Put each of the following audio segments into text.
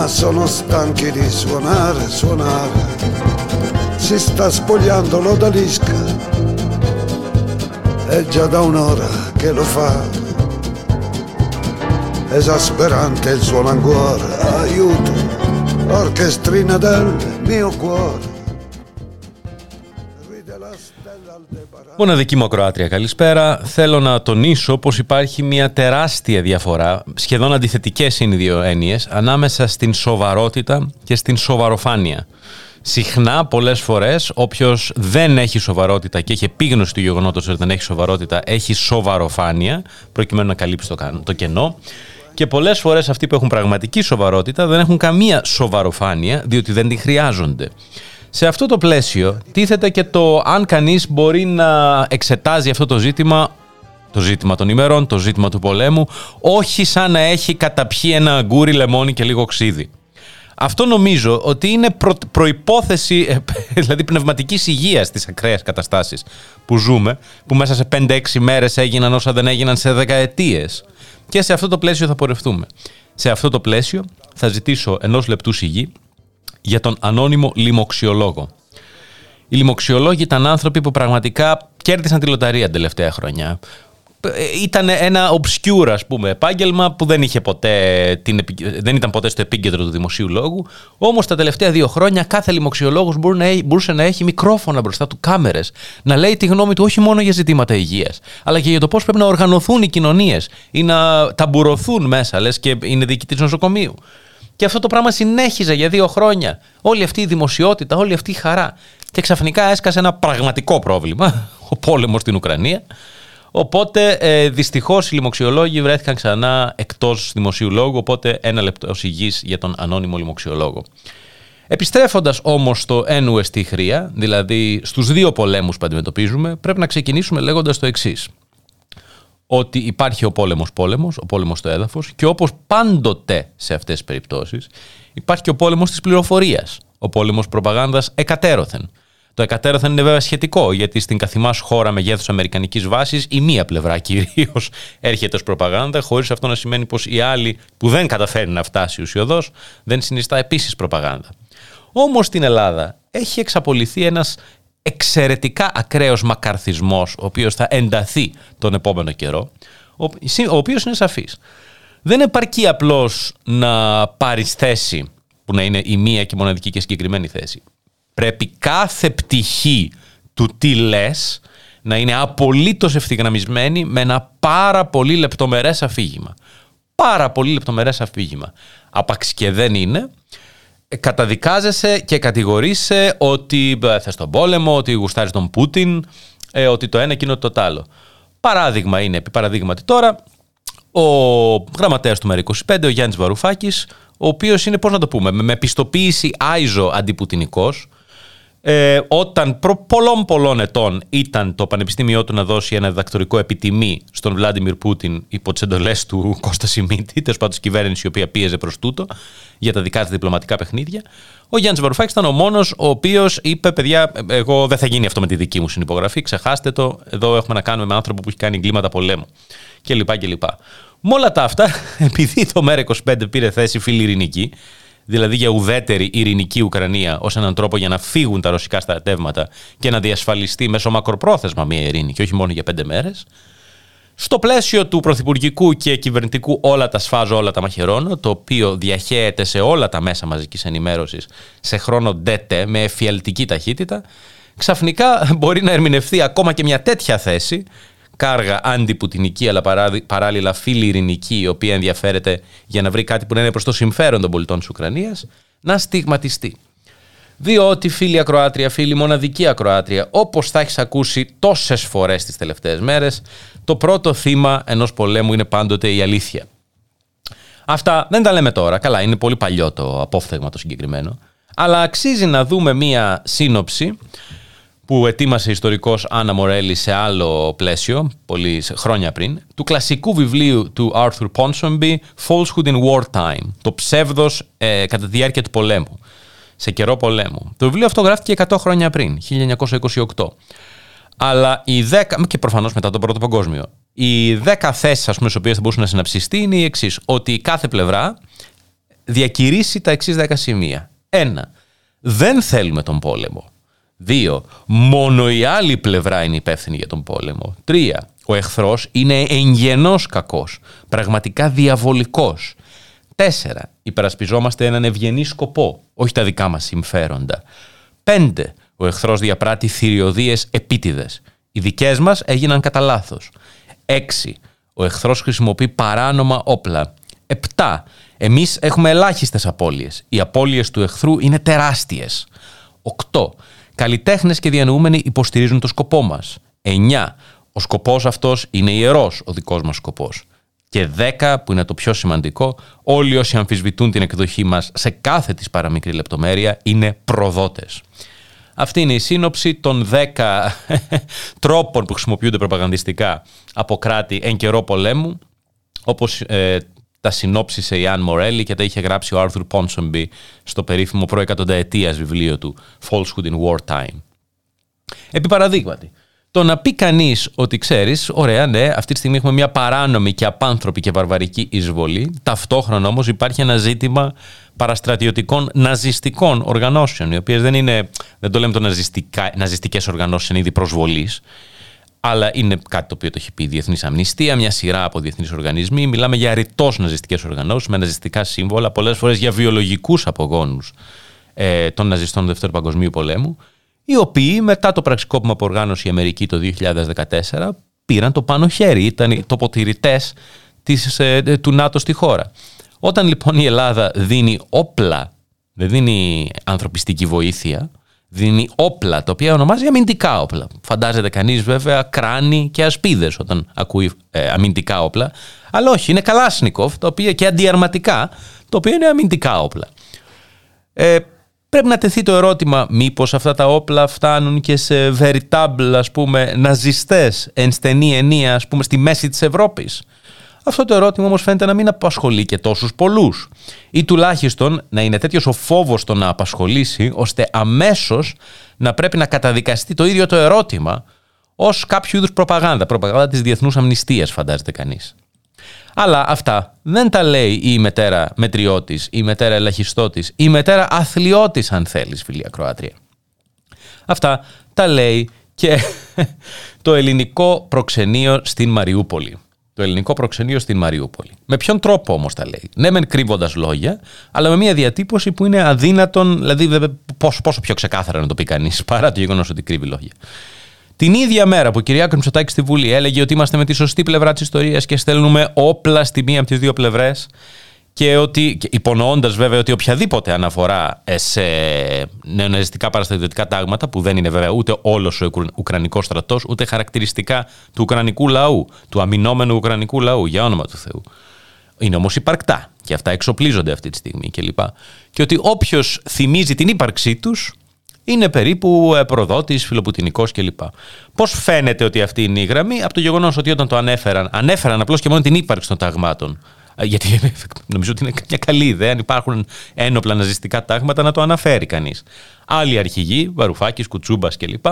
Ma sono stanchi di suonare, suonare. Si sta spogliando l'odalisca. È già da un'ora che lo fa. Esasperante il suono ancora Aiuto, orchestrina del mio cuore Μοναδική μου ακροάτρια, καλησπέρα. Θέλω να τονίσω πως υπάρχει μια τεράστια διαφορά, σχεδόν αντιθετικές είναι οι δύο έννοιες, ανάμεσα στην σοβαρότητα και στην σοβαροφάνεια. Συχνά, πολλές φορές, όποιος δεν έχει σοβαρότητα και έχει επίγνωση του γεγονότος ότι δεν έχει σοβαρότητα, έχει σοβαροφάνεια, προκειμένου να καλύψει το, κα- το κενό. Και πολλές φορές αυτοί που έχουν πραγματική σοβαρότητα δεν έχουν καμία σοβαροφάνεια, διότι δεν τη χρειάζονται. Σε αυτό το πλαίσιο τίθεται και το αν κανείς μπορεί να εξετάζει αυτό το ζήτημα το ζήτημα των ημερών, το ζήτημα του πολέμου, όχι σαν να έχει καταπιεί ένα αγκούρι λεμόνι και λίγο ξύδι. Αυτό νομίζω ότι είναι προ, προϋπόθεση, ε, δηλαδή πνευματικής υγείας στις ακραίες καταστάσεις που ζούμε, που μέσα σε 5-6 μέρες έγιναν όσα δεν έγιναν σε δεκαετίες. Και σε αυτό το πλαίσιο θα πορευτούμε. Σε αυτό το πλαίσιο θα ζητήσω ενός λεπτού σιγή για τον ανώνυμο λοιμοξιολόγο. Οι λοιμοξιολόγοι ήταν άνθρωποι που πραγματικά κέρδισαν τη λοταρία την τελευταία χρονιά. Ε, Ήταν ένα obscure, ας πούμε, επάγγελμα που δεν, είχε ποτέ την, επι- δεν ήταν ποτέ στο επίκεντρο του δημοσίου λόγου. Όμως τα τελευταία δύο χρόνια κάθε λοιμοξιολόγος μπορεί να έχει- μπορούσε να έχει μικρόφωνα μπροστά του, κάμερες, να λέει τη γνώμη του όχι μόνο για ζητήματα υγείας, αλλά και για το πώς πρέπει να οργανωθούν οι κοινωνίες ή να ταμπουρωθούν μέσα, λες και είναι διοικητής νοσοκομείου. Και αυτό το πράγμα συνέχιζε για δύο χρόνια. Όλη αυτή η δημοσιότητα, όλη αυτή η χαρά. Και ξαφνικά έσκασε ένα πραγματικό πρόβλημα, ο πόλεμος στην Ουκρανία. Οπότε ε, δυστυχώς οι λοιμοξιολόγοι βρέθηκαν ξανά εκτός δημοσίου λόγου. Οπότε ένα λεπτό υγιή για τον ανώνυμο λοιμοξιολόγο. Επιστρέφοντας όμως στο ένουε στη χρία, δηλαδή στους δύο πολέμους που αντιμετωπίζουμε, πρέπει να ξεκινήσουμε λέγοντας το εξής ότι υπάρχει ο πόλεμος πόλεμος, ο πόλεμος στο έδαφος και όπως πάντοτε σε αυτές τις περιπτώσεις υπάρχει και ο πόλεμος της πληροφορίας, ο πόλεμος προπαγάνδας εκατέρωθεν. Το εκατέρωθεν είναι βέβαια σχετικό, γιατί στην καθημάς χώρα μεγέθους αμερικανικής βάσης η μία πλευρά κυρίως έρχεται ως προπαγάνδα, χωρίς αυτό να σημαίνει πως η άλλη που δεν καταφέρει να φτάσει ουσιοδός δεν συνιστά επίσης προπαγάνδα. Όμως στην Ελλάδα έχει εξαπολυθεί ένας εξαιρετικά ακραίος μακαρθισμός, ο οποίος θα ενταθεί τον επόμενο καιρό, ο, ο οποίος είναι σαφής. Δεν επαρκεί απλώς να πάρεις θέση, που να είναι η μία και μοναδική και συγκεκριμένη θέση. Πρέπει κάθε πτυχή του τι λες να είναι απολύτως ευθυγραμμισμένη με ένα πάρα πολύ λεπτομερές αφήγημα. Πάρα πολύ λεπτομερές αφήγημα. Άπαξ και δεν είναι, ε, καταδικάζεσαι και κατηγορείσαι ότι ε, θες τον πόλεμο, ότι γουστάρεις τον Πούτιν, ε, ότι το ένα εκείνο το άλλο. Παράδειγμα είναι, επί παραδείγματι τώρα, ο γραμματέας του ΜΕΡΑ25, ο Γιάννης Βαρουφάκης, ο οποίος είναι, πώς να το πούμε, με, με πιστοποίηση άιζο αντιπουτινικός, ε, όταν προ πολλών πολλών ετών ήταν το πανεπιστήμιό του να δώσει ένα διδακτορικό επιτιμή στον Βλάντιμιρ Πούτιν υπό τις εντολές του Κώστα Σιμίτη, τέλος πάντων της κυβέρνησης η οποία πίεζε προς τούτο για τα δικά της διπλωματικά παιχνίδια. Ο Γιάννης Βαρουφάκης ήταν ο μόνος ο οποίος είπε: Παιδιά, εγώ δεν θα γίνει αυτό με τη δική μου συνυπογραφή, ξεχάστε το. Εδώ έχουμε να κάνουμε με άνθρωπο που έχει κάνει εγκλήματα πολέμου. Και λοιπά και λοιπά. Με όλα τα αυτά, επειδή το ΜΕΡΑ25 πήρε θέση φιλιρινική, δηλαδή για ουδέτερη ειρηνική Ουκρανία ως έναν τρόπο για να φύγουν τα ρωσικά στρατεύματα και να διασφαλιστεί μέσω μακροπρόθεσμα μια ειρήνη και όχι μόνο για πέντε μέρες. Στο πλαίσιο του πρωθυπουργικού και κυβερνητικού όλα τα σφάζω, όλα τα μαχαιρώνω, το οποίο διαχέεται σε όλα τα μέσα μαζικής ενημέρωσης σε χρόνο ντέτε με εφιαλτική ταχύτητα, ξαφνικά μπορεί να ερμηνευτεί ακόμα και μια τέτοια θέση, κάργα αντιπουτινική αλλά παράδει- παράλληλα φιλιρινική, η οποία ενδιαφέρεται για να βρει κάτι που να είναι προς το συμφέρον των πολιτών της Ουκρανίας, να στιγματιστεί. Διότι φίλοι ακροάτρια, φίλοι μοναδική ακροάτρια, όπως θα έχεις ακούσει τόσες φορές τις τελευταίες μέρες, το πρώτο θύμα ενός πολέμου είναι πάντοτε η αλήθεια. Αυτά δεν τα λέμε τώρα. Καλά, είναι πολύ παλιό το απόφθεγμα το συγκεκριμένο. Αλλά αξίζει να δούμε μία σύνοψη που ετοίμασε ιστορικός Άννα Μορέλη σε άλλο πλαίσιο, πολλοί χρόνια πριν, του κλασικού βιβλίου του Arthur Ponsonby «Falsehood in Wartime», το ψεύδος ε, κατά τη διάρκεια του πολέμου, σε καιρό πολέμου. Το βιβλίο αυτό γράφτηκε 100 χρόνια πριν, 1928. Αλλά οι 10, και προφανώς μετά τον Πρώτο Παγκόσμιο, οι 10 θέσεις ας πούμε, στις οποίες θα μπορούσε να συναψιστεί είναι οι εξής ότι κάθε πλευρά διακηρύσει τα εξής 10 σημεία. Ένα, δεν θέλουμε τον πόλεμο. Δύο, μόνο η άλλη πλευρά είναι υπεύθυνη για τον πόλεμο. Τρία, ο εχθρός είναι εγγενός κακός, πραγματικά διαβολικός. Τέσσερα, υπερασπιζόμαστε έναν ευγενή σκοπό, όχι τα δικά μας συμφέροντα. Πέντε, ο εχθρός διαπράττει θηριωδίες επίτηδες. Οι δικές μας έγιναν κατά λάθος. Έξι, ο εχθρός χρησιμοποιεί παράνομα όπλα. Επτά, εμείς έχουμε ελάχιστες απώλειες. Οι απώλειες του εχθρού είναι τεράστιες. Οκτώ, Καλλιτέχνες και διανοούμενοι υποστηρίζουν το σκοπό μας. 9. Ο σκοπός αυτός είναι ιερός, ο δικός μας σκοπός. Και 10, που είναι το πιο σημαντικό, όλοι όσοι αμφισβητούν την εκδοχή μας σε κάθε της παραμικρή λεπτομέρεια είναι προδότες. Αυτή είναι η σύνοψη των 10 τρόπων που χρησιμοποιούνται προπαγανδιστικά από κράτη εν καιρό πολέμου, όπως ε, τα συνόψισε η Αν Μορέλη και τα είχε γράψει ο Άρθουρ Πόνσομπι στο περίφημο προεκατονταετίας βιβλίο του Falsehood in Wartime. Επί παραδείγματι, το να πει κανείς ότι ξέρεις, ωραία, ναι, αυτή τη στιγμή έχουμε μια παράνομη και απάνθρωπη και βαρβαρική εισβολή. Ταυτόχρονα όμως υπάρχει ένα ζήτημα παραστρατιωτικών ναζιστικών οργανώσεων, οι οποίες δεν είναι, δεν το λέμε το ναζιστικές οργανώσεις εν είδη προσβολής, αλλά είναι κάτι το οποίο το έχει πει η Διεθνής Αμνηστία, μια σειρά από διεθνείς οργανισμοί. Μιλάμε για ρητός ναζιστικές οργανώσεις με ναζιστικά σύμβολα, πολλές φορές για βιολογικούς απογόνους ε, των ναζιστών του Δεύτερου Παγκοσμίου Πολέμου, οι οποίοι μετά το πραξικόπημα που οργάνωσε η Αμερική το 2014 πήραν το πάνω χέρι, ήταν οι τοποτηρητέ ε, του ΝΑΤΟ στη χώρα. Όταν λοιπόν η Ελλάδα δίνει όπλα, δεν δίνει ανθρωπιστική βοήθεια, δίνει όπλα, τα οποία ονομάζει αμυντικά όπλα. Φαντάζεται κανείς βέβαια κράνη και ασπίδες όταν ακούει ε, αμυντικά όπλα. Αλλά όχι, είναι καλάσνικοφ τα οποία και αντιαρματικά, το οποίο είναι αμυντικά όπλα. Ε, πρέπει να τεθεί το ερώτημα μήπως αυτά τα όπλα φτάνουν και σε veritable ας πούμε ναζιστές εν στενή ενία ας πούμε στη μέση της Ευρώπης; Αυτό το ερώτημα όμως φαίνεται να μην απασχολεί και τόσους πολλούς. Ή τουλάχιστον να είναι τέτοιος ο φόβος το να απασχολήσει, ώστε αμέσως να πρέπει να καταδικαστεί το ίδιο το ερώτημα ως κάποιο είδους προπαγάνδα. Προπαγάνδα της διεθνούς αμνηστίας, φαντάζεται κανείς. Αλλά αυτά δεν τα λέει η μετέρα μετριώτης, η μετέρα ελαχιστώτης, η μετέρα αθλειώτη, αν θέλεις, φίλη Ακροάτρια. Αυτά τα λέει και το ελληνικό προξενείο στην Μαριούπολη το ελληνικό προξενείο στην Μαριούπολη. Με ποιον τρόπο όμως τα λέει. Ναι, μεν κρύβοντας λόγια, αλλά με μια διατύπωση που είναι αδύνατον, δηλαδή πόσο, πόσο πιο ξεκάθαρα να το πει κανείς, παρά το γεγονός ότι κρύβει λόγια. Την ίδια μέρα που ο Κυριάκο Μητσοτάκης στη Βουλή έλεγε ότι είμαστε με τη σωστή πλευρά της ιστορίας και στέλνουμε όπλα στη μία από τις δύο πλευρές, και ότι, υπονοώντας βέβαια ότι οποιαδήποτε αναφορά σε νεοναζιστικά παραστατιωτικά τάγματα, που δεν είναι βέβαια ούτε όλος ο Ουκρανικός στρατός, ούτε χαρακτηριστικά του Ουκρανικού λαού, του αμυνόμενου Ουκρανικού λαού, για όνομα του Θεού. Είναι όμως υπαρκτά και αυτά εξοπλίζονται αυτή τη στιγμή κλπ. Και, και ότι όποιος θυμίζει την ύπαρξή τους είναι περίπου ε, προδότης, φιλοπουτινικός κλπ. Πώς φαίνεται ότι αυτή είναι η γραμμή, από το γεγονός ότι όταν το ανέφεραν, ανέφεραν απλώς και μόνο την ύπαρξη των ταγμάτων γιατί νομίζω ότι είναι μια καλή ιδέα αν υπάρχουν ένοπλα ναζιστικά τάγματα να το αναφέρει κανείς. Άλλοι αρχηγοί, Βαρουφάκης, Κουτσούμπας κλπ.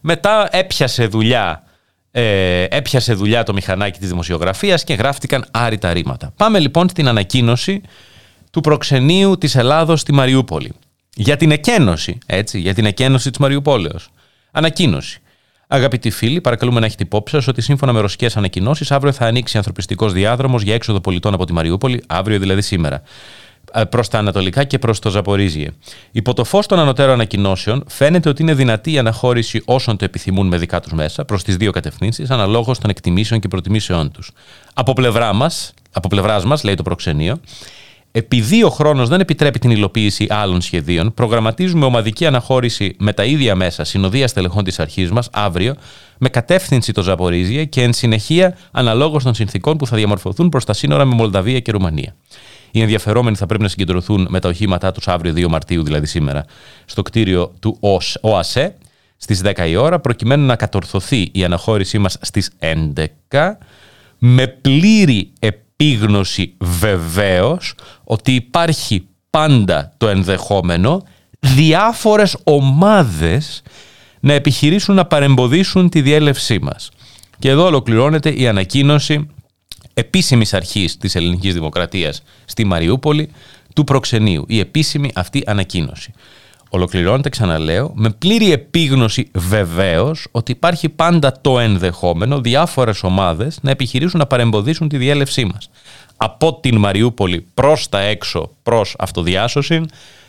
Μετά έπιασε δουλειά, ε, έπιασε δουλειά το μηχανάκι της δημοσιογραφίας και γράφτηκαν άρρητα ρήματα. Πάμε λοιπόν στην ανακοίνωση του προξενείου της Ελλάδος στη Μαριούπολη. Για την εκένωση, έτσι, για την εκένωση της Μαριουπόλεως. Ανακοίνωση. Αγαπητοί φίλοι, παρακαλούμε να έχετε υπόψη σας ότι σύμφωνα με ρωσικές ανακοινώσεις, αύριο θα ανοίξει ανθρωπιστικός διάδρομος για έξοδο πολιτών από τη Μαριούπολη, αύριο δηλαδή σήμερα, ε, προς τα Ανατολικά και προς το Ζαπορίζιε. Υπό το φως των ανωτέρων ανακοινώσεων, φαίνεται ότι είναι δυνατή η αναχώρηση όσων το επιθυμούν με δικά τους μέσα προς τις δύο κατευθύνσεις, αναλόγως των εκτιμήσεων και προτιμήσεών τους. Από πλευρά μας, από πλευράς μας, λέει το προξενείο, επειδή ο χρόνος δεν επιτρέπει την υλοποίηση άλλων σχεδίων, προγραμματίζουμε ομαδική αναχώρηση με τα ίδια μέσα συνοδείας τελεχών της αρχής μας αύριο με κατεύθυνση το Ζαπορίζια και εν συνεχεία αναλόγως των συνθήκων που θα διαμορφωθούν προς τα σύνορα με Μολδαβία και Ρουμανία. Οι ενδιαφερόμενοι θα πρέπει να συγκεντρωθούν με τα οχήματά τους αύριο 2 Μαρτίου, δηλαδή σήμερα, στο κτίριο του ΟΑΣΕ στις 10 η ώρα, προκειμένου να κατορθωθεί η αναχώρησή μας στις 11, με πλήρη επίγνωση βεβαίως ότι υπάρχει πάντα το ενδεχόμενο διάφορες ομάδες να επιχειρήσουν να παρεμποδίσουν τη διέλευσή μας. Και εδώ ολοκληρώνεται η ανακοίνωση επίσημης αρχής της ελληνικής δημοκρατίας στη Μαριούπολη του προξενείου. Η επίσημη αυτή ανακοίνωση. Ολοκληρώνεται, ξαναλέω, με πλήρη επίγνωση βεβαίως ότι υπάρχει πάντα το ενδεχόμενο διάφορες ομάδες να επιχειρήσουν να παρεμποδίσουν τη διέλευσή μας. Από την Μαριούπολη προς τα έξω, προς αυτοδιάσωση,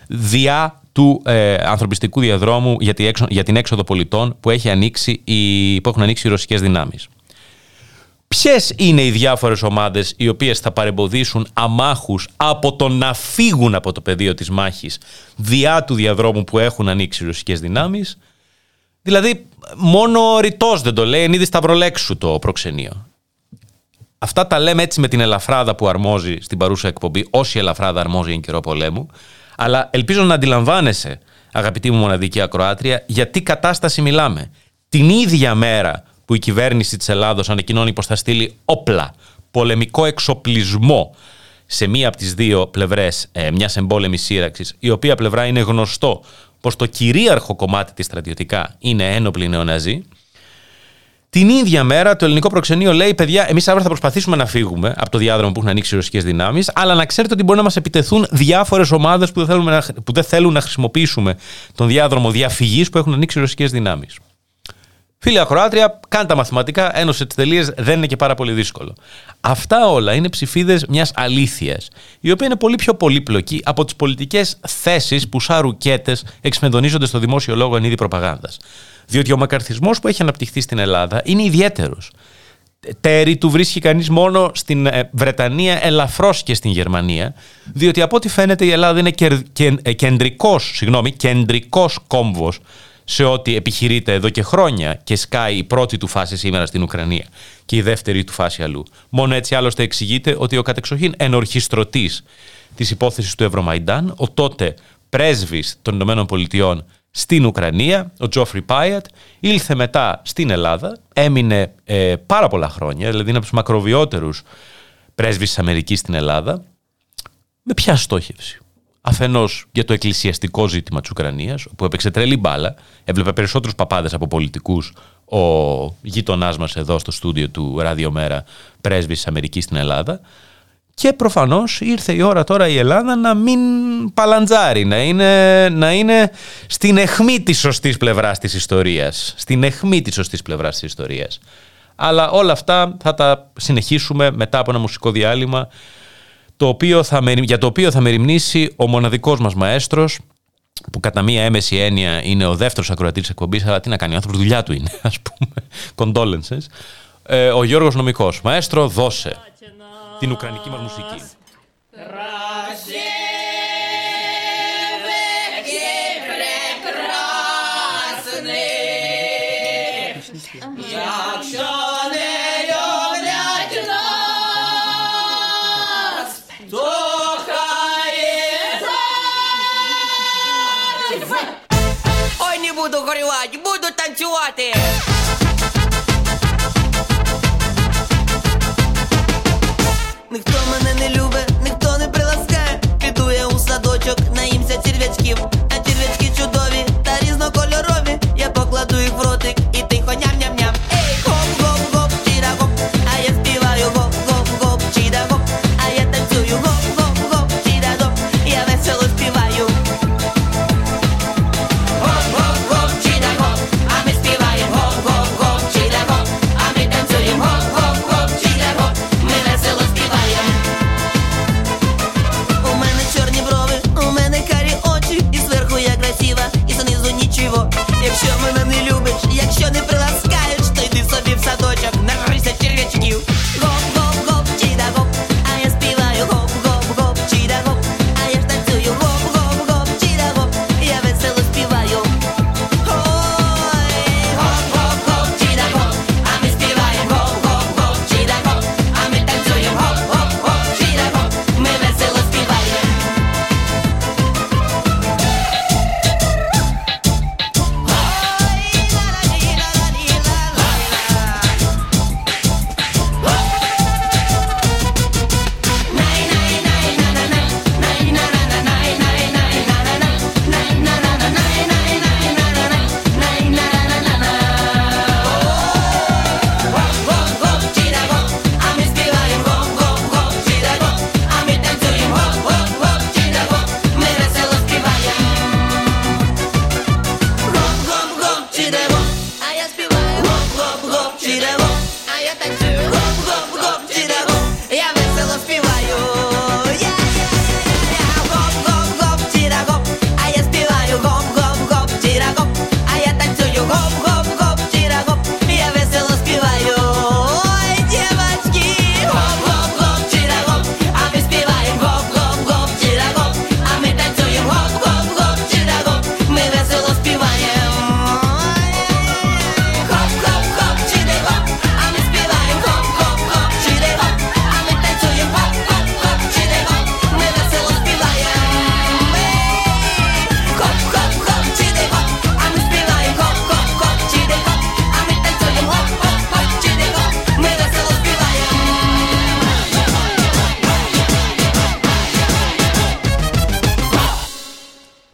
διά του ε, ανθρωπιστικού διαδρόμου για, τη έξω, για την έξοδο πολιτών που, έχει ανοίξει η, που έχουν ανοίξει οι ρωσικές δυνάμεις. Ποιες είναι οι διάφορες ομάδες οι οποίες θα παρεμποδίσουν αμάχους από το να φύγουν από το πεδίο της μάχης διά του διαδρόμου που έχουν ανοίξει οι ρωσικές δυνάμεις; Δηλαδή, μόνο ο ρητός δεν το λέει, εν είδη σταυρολέξου το προξενείο. Αυτά τα λέμε έτσι με την ελαφράδα που αρμόζει στην παρούσα εκπομπή, όση ελαφράδα αρμόζει εν καιρό πολέμου. Αλλά ελπίζω να αντιλαμβάνεσαι, αγαπητή μου μοναδική ακροάτρια, γιατί κατάσταση μιλάμε. Την ίδια μέρα που η κυβέρνηση της Ελλάδος ανακοινώνει πως θα στείλει όπλα, πολεμικό εξοπλισμό σε μία από τις δύο πλευρές ε, μιας εμπόλεμης σύραξης, η οποία πλευρά είναι γνωστό πως το κυρίαρχο κομμάτι της στρατιωτικά είναι ένοπλη νεοναζί, την ίδια μέρα το ελληνικό προξενείο λέει: Παιδιά, εμείς αύριο θα προσπαθήσουμε να φύγουμε από το διάδρομο που έχουν ανοίξει οι ρωσικές δυνάμεις, αλλά να ξέρετε ότι μπορεί να μας επιτεθούν διάφορες ομάδες που, που δεν θέλουν να χρησιμοποιήσουμε τον διάδρομο διαφυγής που έχουν ανοίξει οι ρωσικές δυνάμεις. Φίλοι Ακροάτρια, κάντε τα μαθηματικά, ένωσε τις τελείες δεν είναι και πάρα πολύ δύσκολο. Αυτά όλα είναι ψηφίδες μιας αλήθειας, η οποία είναι πολύ πιο πολύπλοκη από τις πολιτικές θέσεις που σαν ρουκέτες εξμεντονίζονται στο δημόσιο λόγο εν είδη προπαγάνδας. Διότι ο μακαρθισμός που έχει αναπτυχθεί στην Ελλάδα είναι ιδιαίτερος. Τέρι του βρίσκει κανείς μόνο στην ε, Βρετανία, ελαφρώς και στην Γερμανία, διότι από ό,τι φαίνεται η Ελλάδα είναι κεντρικός, συγγνώμη, κεντρικός κόμβος σε ό,τι επιχειρείται εδώ και χρόνια και σκάει η πρώτη του φάση σήμερα στην Ουκρανία και η δεύτερη του φάση αλλού. Μόνο έτσι άλλωστε εξηγείται ότι ο κατεξοχήν ενορχιστρωτής της υπόθεσης του Ευρωμαϊντάν, ο τότε πρέσβης των Ηνωμένων Πολιτειών στην Ουκρανία, ο Τζόφρι Πάιατ, ήλθε μετά στην Ελλάδα, έμεινε ε, πάρα πολλά χρόνια, δηλαδή είναι από τους μακροβιότερους πρέσβεις της Αμερικής στην Ελλάδα. Με ποια στόχευση; Αφενός για το εκκλησιαστικό ζήτημα της Ουκρανίας, που έπαιξε τρελή μπάλα, έβλεπε περισσότερους παπάδες από πολιτικούς ο γείτονάς μας εδώ στο στούντιο του Ράδιο Μέρα, πρέσβης της Αμερικής στην Ελλάδα. Και προφανώς ήρθε η ώρα τώρα η Ελλάδα να μην παλαντζάρει, να είναι, να είναι στην εχμή της σωστής πλευράς της ιστορίας. Στην εχμή της σωστής πλευράς της ιστορίας. Αλλά όλα αυτά θα τα συνεχίσουμε μετά από ένα μουσικό διάλειμμα το οποίο θα για το οποίο θα μεριμνήσει ο μοναδικός μας μαέστρος, που κατά μία έμεση έννοια είναι ο δεύτερος ακροατής της εκπομπής, αλλά τι να κάνει, ο άνθρωπος δουλειά του είναι, ας πούμε, condolences, ε, ο Γιώργος Νομικός. Μαέστρο, δώσε την ουκρανική μας μουσική. Танцювати. Ніхто мене не любить, ніхто не приласкає. Піду я у садочок, наїмся черв'ячків,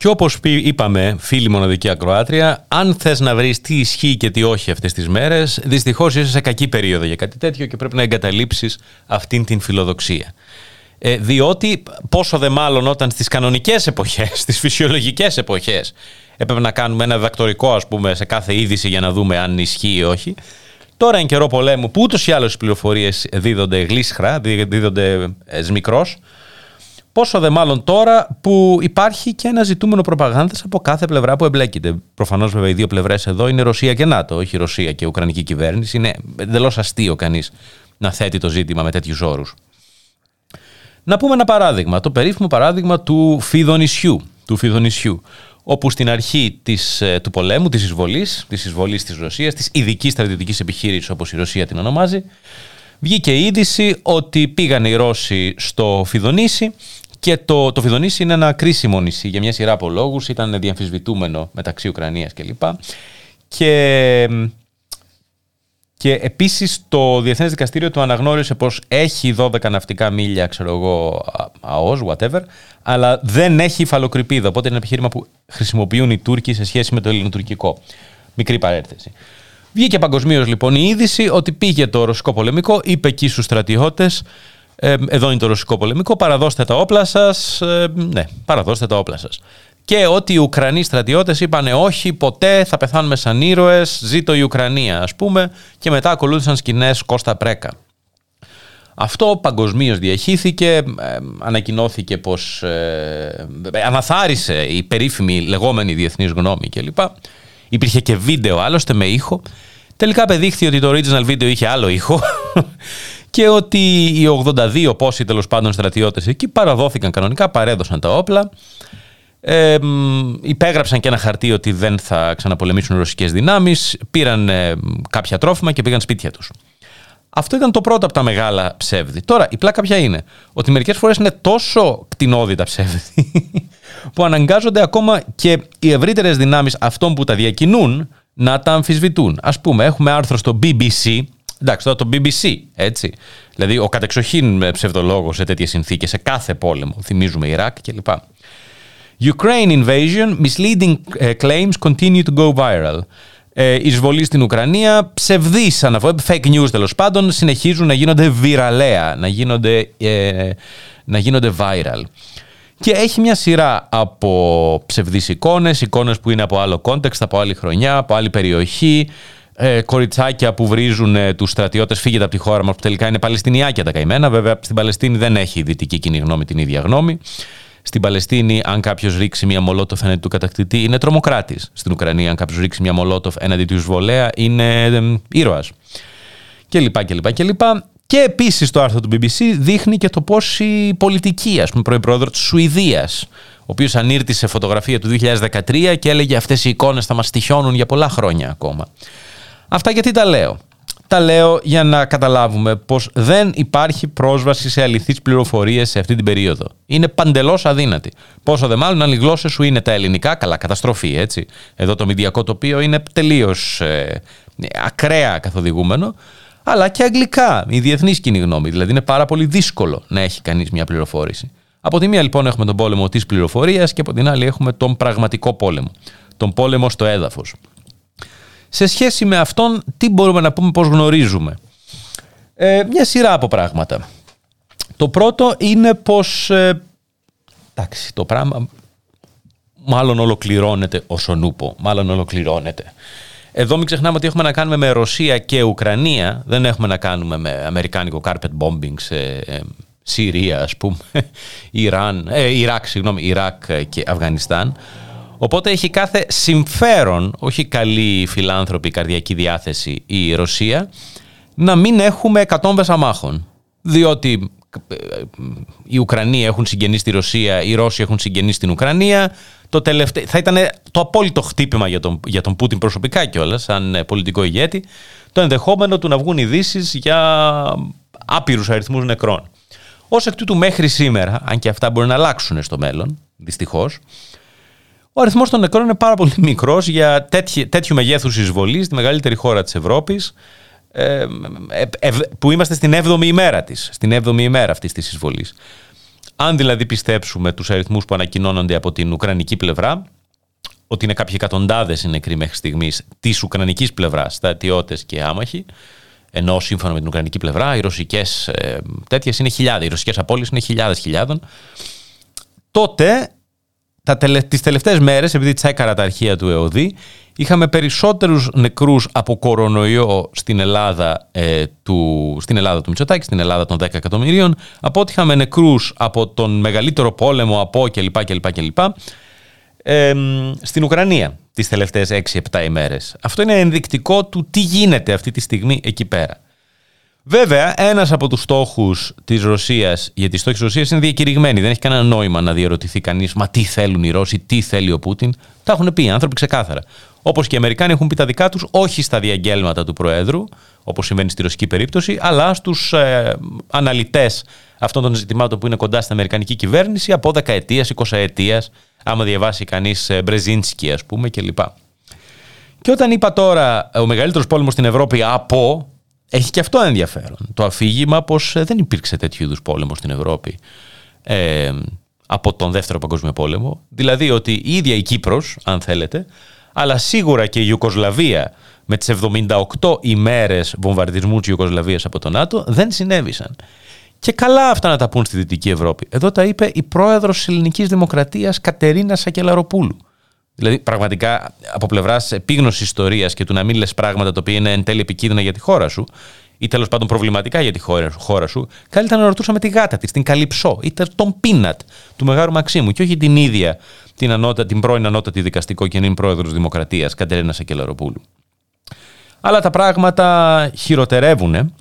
όπως είπαμε, φίλοι μοναδική ακροάτρια, αν θες να βρεις τι ισχύει και τι όχι αυτές τις μέρες, δυστυχώς είσαι σε κακή περίοδο για κάτι τέτοιο και πρέπει να εγκαταλείψεις αυτήν την φιλοδοξία. Ε, διότι πόσο δε μάλλον όταν στις κανονικές εποχές, στις φυσιολογικές εποχές, έπρεπε να κάνουμε ένα δακτορικό ας πούμε σε κάθε είδηση για να δούμε αν ισχύει ή όχι, Τώρα εν καιρό πολέμου που ούτως ή άλλως οι πληροφορίες δίδονται γλίσχρα, δίδονται ε, σμικρός, Πόσο δε μάλλον τώρα που υπάρχει και ένα ζητούμενο προπαγάνδας από κάθε πλευρά που εμπλέκεται. Προφανώς, βέβαια, οι δύο πλευρές εδώ είναι Ρωσία και ΝΑΤΟ, όχι Ρωσία και Ουκρανική κυβέρνηση. Είναι εντελώς αστείο κανείς να θέτει το ζήτημα με τέτοιους όρους. Να πούμε ένα παράδειγμα, το περίφημο παράδειγμα του Φιδονισιού, του Φιδονισιού όπου στην αρχή της, ε, του πολέμου, της εισβολής, της εισβολής της Ρωσίας, της ειδικής στρατιωτικής επιχείρησης όπως η Ρωσία την ονομάζει, βγήκε η είδηση ότι πήγαν οι Ρώσοι στο Φιδονήσι και το, το Φιδονήσι είναι ένα κρίσιμο νησί για μια σειρά από λόγους, ήταν διαμφισβητούμενο μεταξύ Ουκρανίας κλπ. Και, και επίσης το Διεθνές Δικαστήριο του αναγνώρισε πως έχει 12 ναυτικά μίλια, ξέρω εγώ, ΑΟΣ, whatever, αλλά δεν έχει υφαλοκρηπίδα, οπότε είναι ένα επιχείρημα που χρησιμοποιούν οι Τούρκοι σε σχέση με το ελληνοτουρκικό. Μικρή παρένθεση. Βγήκε παγκοσμίως λοιπόν η είδηση ότι πήγε το ρωσικό πολεμικό, είπε εκεί στους στρατιώτες, ε, εδώ είναι το ρωσικό πολεμικό, παραδώστε τα όπλα σας. Ε, ναι, παραδώστε τα όπλα σας. Και ότι οι Ουκρανοί στρατιώτες είπαν όχι, ποτέ θα πεθάνουμε σαν ήρωες, ζήτω η Ουκρανία, ας πούμε, και μετά ακολούθησαν σκηνές Κώστα Πρέκα. Αυτό παγκοσμίως διαχύθηκε, ε, ανακοινώθηκε πως ε, αναθάρισε η περίφημη λεγόμενη διεθνής γνώμη κλπ. Υπήρχε και βίντεο άλλωστε με ήχο. Τελικά απεδείχθη ότι το original βίντεο είχε άλλο ήχο και ότι οι 82 πόσοι τέλος πάντων στρατιώτες εκεί παραδόθηκαν κανονικά, παρέδωσαν τα όπλα. Ε, υπέγραψαν και ένα χαρτί ότι δεν θα ξαναπολεμήσουν οι ρωσικές δυνάμεις, πήραν ε, κάποια τρόφιμα και πήγαν σπίτια τους. Αυτό ήταν το πρώτο από τα μεγάλα ψεύδη. Τώρα, η πλάκα ποια είναι; Ότι μερικές φορές είναι τόσο κτηνόδη τα ψεύδη, που αναγκάζονται ακόμα και οι ευρύτερες δυνάμεις αυτών που τα διακινούν να τα αμφισβητούν. Α πούμε, έχουμε άρθρο στο BBC. Εντάξει, τώρα το BBC, έτσι. Δηλαδή, ο κατεξοχήν ψευδολόγος σε τέτοιες συνθήκες, σε κάθε πόλεμο. Θυμίζουμε Ιράκ κλπ. Ukraine invasion, misleading ε, claims continue to go viral ε, εισβολή στην Ουκρανία, ψευδεί αναφορέ, fake news τέλος πάντων, συνεχίζουν να γίνονται βιραλέα, να γίνονται, ε, να γίνονται viral. Και έχει μια σειρά από ψευδείς εικόνες, εικόνες που είναι από άλλο context, από άλλη χρονιά, από άλλη περιοχή, ε, κοριτσάκια που βρίζουν ε, τους στρατιώτες, φύγετε από τη χώρα μας που τελικά είναι Παλαιστινιάκια τα καημένα. Βέβαια στην Παλαιστίνη δεν έχει η δυτική κοινή γνώμη την ίδια γνώμη. Στην Παλαιστίνη, αν κάποιος ρίξει μια μολότοφ έναντι του κατακτητή, είναι τρομοκράτης. Στην Ουκρανία, αν κάποιος ρίξει μια μολότοφ έναντι του εισβολέα, είναι ήρωας. Και λοιπά και λοιπά και λοιπά. Και επίσης το άρθρο του BBC δείχνει και το πώς η πολιτική, ας πούμε, πρώην της Σουηδίας, ο οποίος ανήρτησε φωτογραφία του 2013 και έλεγε αυτές οι εικόνες θα μας τυχιώνουν για πολλά χρόνια ακόμα. Αυτά γιατί τα λέω. Τα λέω για να καταλάβουμε πως δεν υπάρχει πρόσβαση σε αληθείς πληροφορίες σε αυτή την περίοδο. Είναι παντελώς αδύνατη. Πόσο δε μάλλον αν οι γλώσσες σου είναι τα ελληνικά, καλά καταστροφή έτσι. Εδώ το μηδιακό τοπίο είναι τελείως ε, ακραία καθοδηγούμενο. Αλλά και αγγλικά, η διεθνή κοινή γνώμη. Δηλαδή είναι πάρα πολύ δύσκολο να έχει κανείς μια πληροφόρηση. Από τη μία λοιπόν έχουμε τον πόλεμο της πληροφορίας και από την άλλη έχουμε τον πραγματικό πόλεμο. Τον πόλεμο στο έδαφος σε σχέση με αυτόν τι μπορούμε να πούμε πώς γνωρίζουμε; Ε, μια σειρά από πράγματα. Το πρώτο είναι πως ε, εντάξει, το πράγμα μάλλον ολοκληρώνεται όσον ούπο, μάλλον ολοκληρώνεται. Εδώ μην ξεχνάμε ότι έχουμε να κάνουμε με Ρωσία και Ουκρανία, δεν έχουμε να κάνουμε με αμερικάνικο carpet bombing σε ε, Συρία ας πούμε, Ιράν, ε, Ιράκ, συγγνώμη, Ιράκ και Αφγανιστάν. Οπότε έχει κάθε συμφέρον, όχι καλή φιλάνθρωπη καρδιακή διάθεση η Ρωσία, να μην έχουμε εκατόμβες αμάχων. Διότι ε, οι Ουκρανοί έχουν συγγενεί στη Ρωσία, οι Ρώσοι έχουν συγγενεί στην Ουκρανία. Το τελευταίο, θα ήταν το απόλυτο χτύπημα για τον, για τον Πούτιν προσωπικά κιόλας, σαν ε, πολιτικό ηγέτη, το ενδεχόμενο του να βγουν ειδήσεις για άπειρους αριθμούς νεκρών. Ω εκ τούτου, μέχρι σήμερα, αν και αυτά μπορεί να αλλάξουν στο μέλλον, δυστυχώς, ο αριθμός των νεκρών είναι πάρα πολύ μικρός για τέτοιου, τέτοιου μεγέθους εισβολής στη μεγαλύτερη χώρα της Ευρώπης, που είμαστε στην 7η ημέρα της, στην 7η ημέρα αυτής της εισβολής. Αν δηλαδή πιστέψουμε τους αριθμούς που ανακοινώνονται από την Ουκρανική πλευρά, ότι είναι κάποιοι εκατοντάδες οι νεκροί μέχρι στιγμής της Ουκρανικής πλευράς, στρατιώτες και άμαχοι, ενώ σύμφωνα με την Ουκρανική πλευρά οι ρωσικές ε, τέτοιες είναι χιλιάδες, οι ρωσικές απώλειε είναι χιλιάδες χιλιάδων. Τότε, τα τελε, τις τελευταίες μέρες, επειδή τσέκαρα τα αρχεία του ΕΟΔΗ, είχαμε περισσότερους νεκρούς από κορονοϊό στην Ελλάδα, ε, του, στην Ελλάδα του Μητσοτάκη, στην Ελλάδα των 10 εκατομμυρίων, από ότι είχαμε νεκρούς από τον μεγαλύτερο πόλεμο από κλπ. κλπ, κλπ ε, στην Ουκρανία τις τελευταίες 6-7 ημέρες. Αυτό είναι ενδεικτικό του τι γίνεται αυτή τη στιγμή εκεί πέρα. Βέβαια, ένας από τους στόχους της Ρωσίας, γιατί οι στόχοι της Ρωσίας είναι διακηρυγμένοι, δεν έχει κανένα νόημα να διαρωτηθεί κανείς, μα τι θέλουν οι Ρώσοι, τι θέλει ο Πούτιν. Τα έχουν πει οι άνθρωποι ξεκάθαρα. Όπως και οι Αμερικάνοι έχουν πει τα δικά τους, όχι στα διαγγέλματα του Προέδρου, όπως συμβαίνει στη ρωσική περίπτωση, αλλά στους ε, αναλυτές αυτών των ζητημάτων που είναι κοντά στην Αμερικανική κυβέρνηση από δεκαετίας, εικοσαετίας, άμα διαβάσει κανείς ε, Μπρεζίνσκι, ας πούμε, κλπ. Και όταν είπα τώρα ο μεγαλύτερος πόλεμος στην Ευρώπη από, έχει και αυτό ενδιαφέρον. Το αφήγημα πως ε, δεν υπήρξε τέτοιου είδους πόλεμο στην Ευρώπη ε, από τον Δεύτερο Παγκόσμιο Πόλεμο. Δηλαδή ότι η ίδια η Κύπρος, αν θέλετε, αλλά σίγουρα και η Ιουκοσλαβία με τις 78 ημέρες βομβαρδισμού της Ιουκοσλαβίας από τον ΝΑΤΟ δεν συνέβησαν. Και καλά αυτά να τα πούν στη Δυτική Ευρώπη. Εδώ τα είπε η πρόεδρος της Ελληνικής Δημοκρατίας Κατερίνα Σακελαροπούλου. Δηλαδή, πραγματικά από πλευράς επίγνωσης ιστορίας και του να μην λες πράγματα τα οποία είναι εν τέλει επικίνδυνα για τη χώρα σου, ή τέλος πάντων προβληματικά για τη χώρα σου, καλύτερα να ρωτούσαμε τη γάτα της, την Καλυψό, ή τον Πίνατ του Μεγάλου Μαξίμου, και όχι την ίδια την, ανώτα, την πρώην ανώτατη δικαστικό και νυν πρόεδρος Δημοκρατίας, Κατερίνα Σακελαροπούλου. Αλλά τα πράγματα χειροτερεύουν.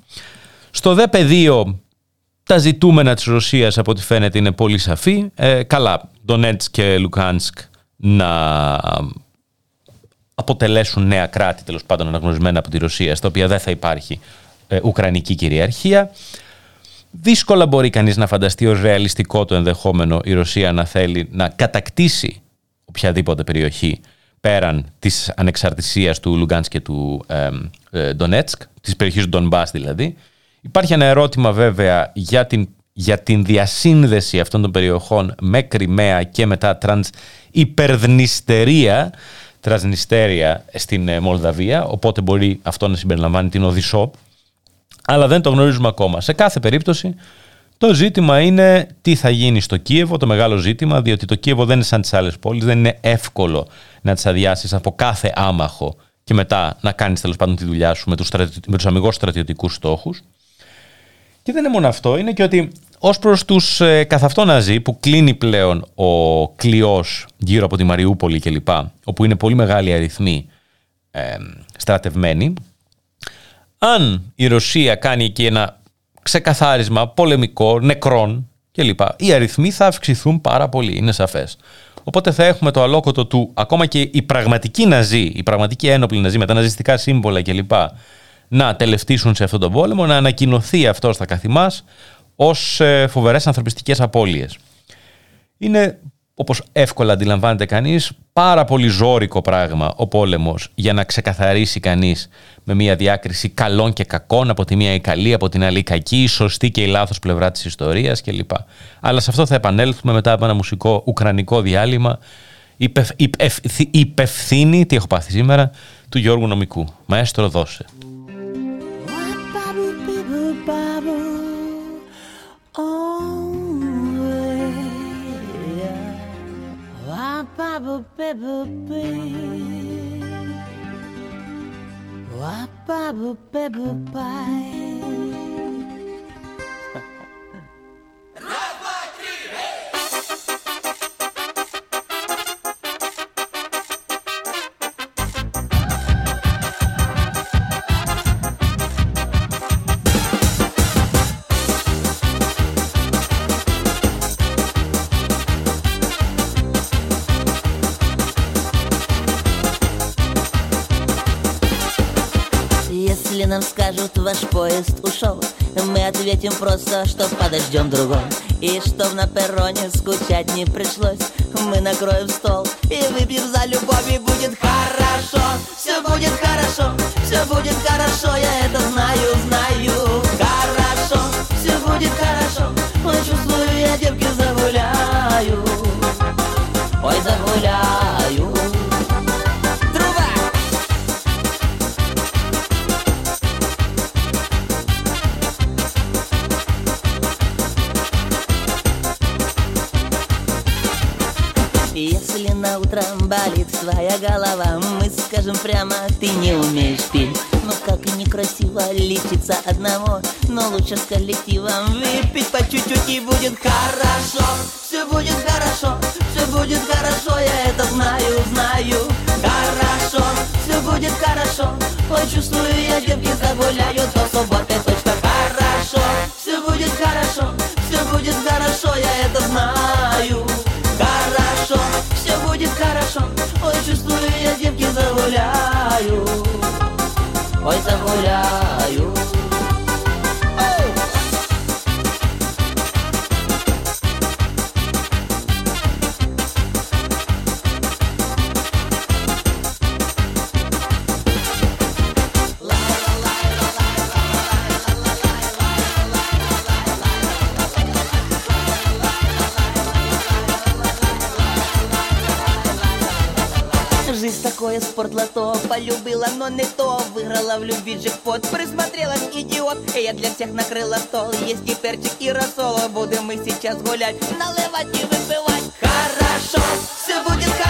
Στο δε πεδίο τα ζητούμενα της Ρωσίας από ό,τι φαίνεται είναι πολύ σαφή. Ε, καλά, Ντονέτς και Λουκάνσκ να αποτελέσουν νέα κράτη, τέλος πάντων αναγνωρισμένα από τη Ρωσία, στα οποία δεν θα υπάρχει ε, ουκρανική κυριαρχία. Δύσκολα μπορεί κανείς να φανταστεί ως ρεαλιστικό το ενδεχόμενο η Ρωσία να θέλει να κατακτήσει οποιαδήποτε περιοχή πέραν της ανεξαρτησίας του Λουγκάνσκ και του ε, ε, Ντονέτσκ, της περιοχής του Ντονμπάς δηλαδή, Υπάρχει ένα ερώτημα βέβαια για την, για την διασύνδεση αυτών των περιοχών με Κρυμαία και μετά τρανς Υπερδνειστερία, Τρανσνίστρια στην ε, Μολδαβία, οπότε μπορεί αυτό να συμπεριλαμβάνει την Οδησσό, αλλά δεν το γνωρίζουμε ακόμα. Σε κάθε περίπτωση το ζήτημα είναι τι θα γίνει στο Κίεβο, το μεγάλο ζήτημα, διότι το Κίεβο δεν είναι σαν τις άλλες πόλεις, δεν είναι εύκολο να τις αδειάσεις από κάθε άμαχο και μετά να κάνεις τέλος πάντων τη δουλειά σου με τους, στρατι... με τους αμυγός στρατιωτικούς στόχους. Και δεν είναι μόνο αυτό, είναι και ότι ως προς τους ε, καθ' αυτό Ναζί που κλείνει πλέον ο κλειός γύρω από τη Μαριούπολη κλπ, όπου είναι πολύ μεγάλη αριθμή ε, στρατευμένοι, αν η Ρωσία κάνει εκεί ένα ξεκαθάρισμα πολεμικό, νεκρών κλπ, οι αριθμοί θα αυξηθούν πάρα πολύ, είναι σαφές. Οπότε θα έχουμε το αλόκοτο του ακόμα και οι πραγματικοί Ναζί, οι πραγματικοί ένοπλοι Ναζί με τα ναζιστικά σύμβολα κλπ να τελευτήσουν σε αυτόν τον πόλεμο, να ανακοινωθεί αυτό στα καθημάς ως ε, φοβερές ανθρωπιστικές απώλειες. Είναι, όπως εύκολα αντιλαμβάνεται κανείς, πάρα πολύ ζώρικο πράγμα ο πόλεμος για να ξεκαθαρίσει κανείς με μια διάκριση καλών και κακών, από τη μία η καλή, από την άλλη η κακή, η σωστή και η λάθος πλευρά της ιστορίας κλπ. Αλλά σε αυτό θα επανέλθουμε μετά από ένα μουσικό ουκρανικό διάλειμμα υπευθύνη, τι έχω πάθει σήμερα, του Γιώργου Νομικού. Μαέστρο δώσε. Bye. нам скажут, ваш поезд ушел. Мы ответим просто, что подождем другой И чтоб на перроне скучать не пришлось. Мы накроем стол и выпьем за любовь И будет хорошо, все будет хорошо Все будет хорошо, я это знаю, знаю. Хорошо, все будет хорошо Ой, чувствую, я девки загуляю Ой, загуляю утро болит твоя голова. Мы скажем прямо, ты не умеешь петь. Ну как некрасиво лечиться одного Но лучше с коллективом. Выпить по чуть-чуть и будет хорошо. Все будет хорошо, все будет хорошо Я это знаю, знаю. Хорошо, все будет хорошо. Ой, чувствую я, девки загуляю До субботы точно хорошо. Все будет хорошо, все будет хорошо Я это знаю хорошо. Ой, чувствую я, девки загуляю. Ой, загуляю такое спортлото полюбила, но не то. Выиграла в любви джекпот, присмотрелась идиот. И я для всех накрыла стол, есть и перчик и рассол Будем мы сейчас гулять, наливать и выпивать. Хорошо, все будет хорошо,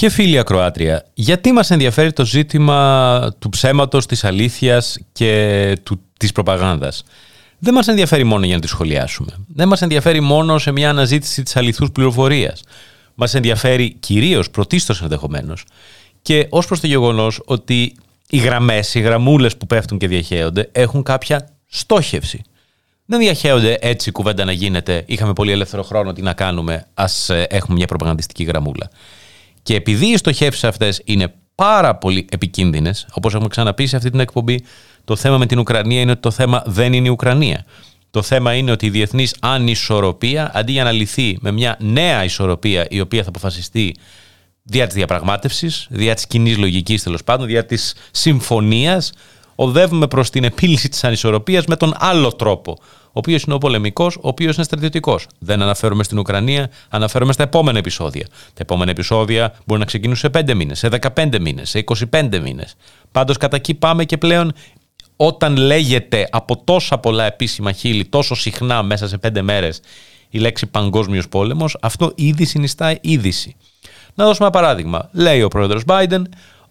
Και φίλοι ακροάτρια, γιατί μας ενδιαφέρει το ζήτημα του ψέματος, της αλήθειας και του, της προπαγάνδας; Δεν μας ενδιαφέρει μόνο για να τη σχολιάσουμε. Δεν μας ενδιαφέρει μόνο σε μια αναζήτηση της αληθούς πληροφορίας. Μας ενδιαφέρει κυρίως, πρωτίστως ενδεχομένως, και ως προς το γεγονός ότι οι γραμμές, οι γραμμούλες που πέφτουν και διαχέονται έχουν κάποια στόχευση. Δεν διαχέονται έτσι κουβέντα να γίνεται. Είχαμε πολύ ελεύθερο χρόνο, τι να κάνουμε. Α έχουμε μια προπαγανδιστική γραμμούλα. Και επειδή οι στοχεύσεις αυτές είναι πάρα πολύ επικίνδυνες, όπως έχουμε ξαναπεί σε αυτή την εκπομπή, το θέμα με την Ουκρανία είναι ότι το θέμα δεν είναι η Ουκρανία. Το θέμα είναι ότι η διεθνής ανισορροπία, αντί για να λυθεί με μια νέα ισορροπία η οποία θα αποφασιστεί δια της διαπραγμάτευσης, δια της κοινής λογικής τέλος πάντων, δια της συμφωνίας, οδεύουμε προς την επίλυση της ανισορροπίας με τον άλλο τρόπο. Ο οποίος είναι ο πολεμικός, ο οποίος είναι στρατιωτικός. Δεν αναφέρομαι στην Ουκρανία, αναφέρομαι στα επόμενα επεισόδια. Τα επόμενα επεισόδια μπορεί να ξεκινούν σε 5 μήνες, σε 15 μήνες, σε 25 μήνες. Πάντως κατά εκεί πάμε και πλέον όταν λέγεται από τόσα πολλά επίσημα χείλη, τόσο συχνά μέσα σε 5 μέρες η λέξη παγκόσμιος πόλεμος, αυτό ήδη συνιστά είδηση. Να δώσουμε ένα παράδειγμα. Λέει ο πρόεδρος Biden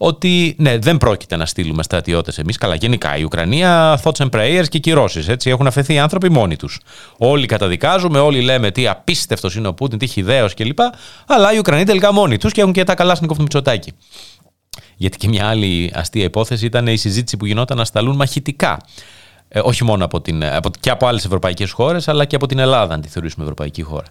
ότι ναι, δεν πρόκειται να στείλουμε στρατιώτες εμείς. Καλά, γενικά η Ουκρανία, thoughts and prayers και κυρώσεις. Έτσι έχουν αφαιθεί οι άνθρωποι μόνοι τους. Όλοι καταδικάζουμε, όλοι λέμε τι απίστευτος είναι ο Πούτιν, τι χιδαίος κλπ. Αλλά οι Ουκρανοί τελικά μόνοι τους και έχουν και τα καλά στην του Μητσοτάκη. Γιατί και μια άλλη αστεία υπόθεση ήταν η συζήτηση που γινόταν να σταλούν μαχητικά. Ε, όχι μόνο από την, από, και από άλλες ευρωπαϊκές χώρες, αλλά και από την Ελλάδα, αν τη θεωρήσουμε ευρωπαϊκή χώρα.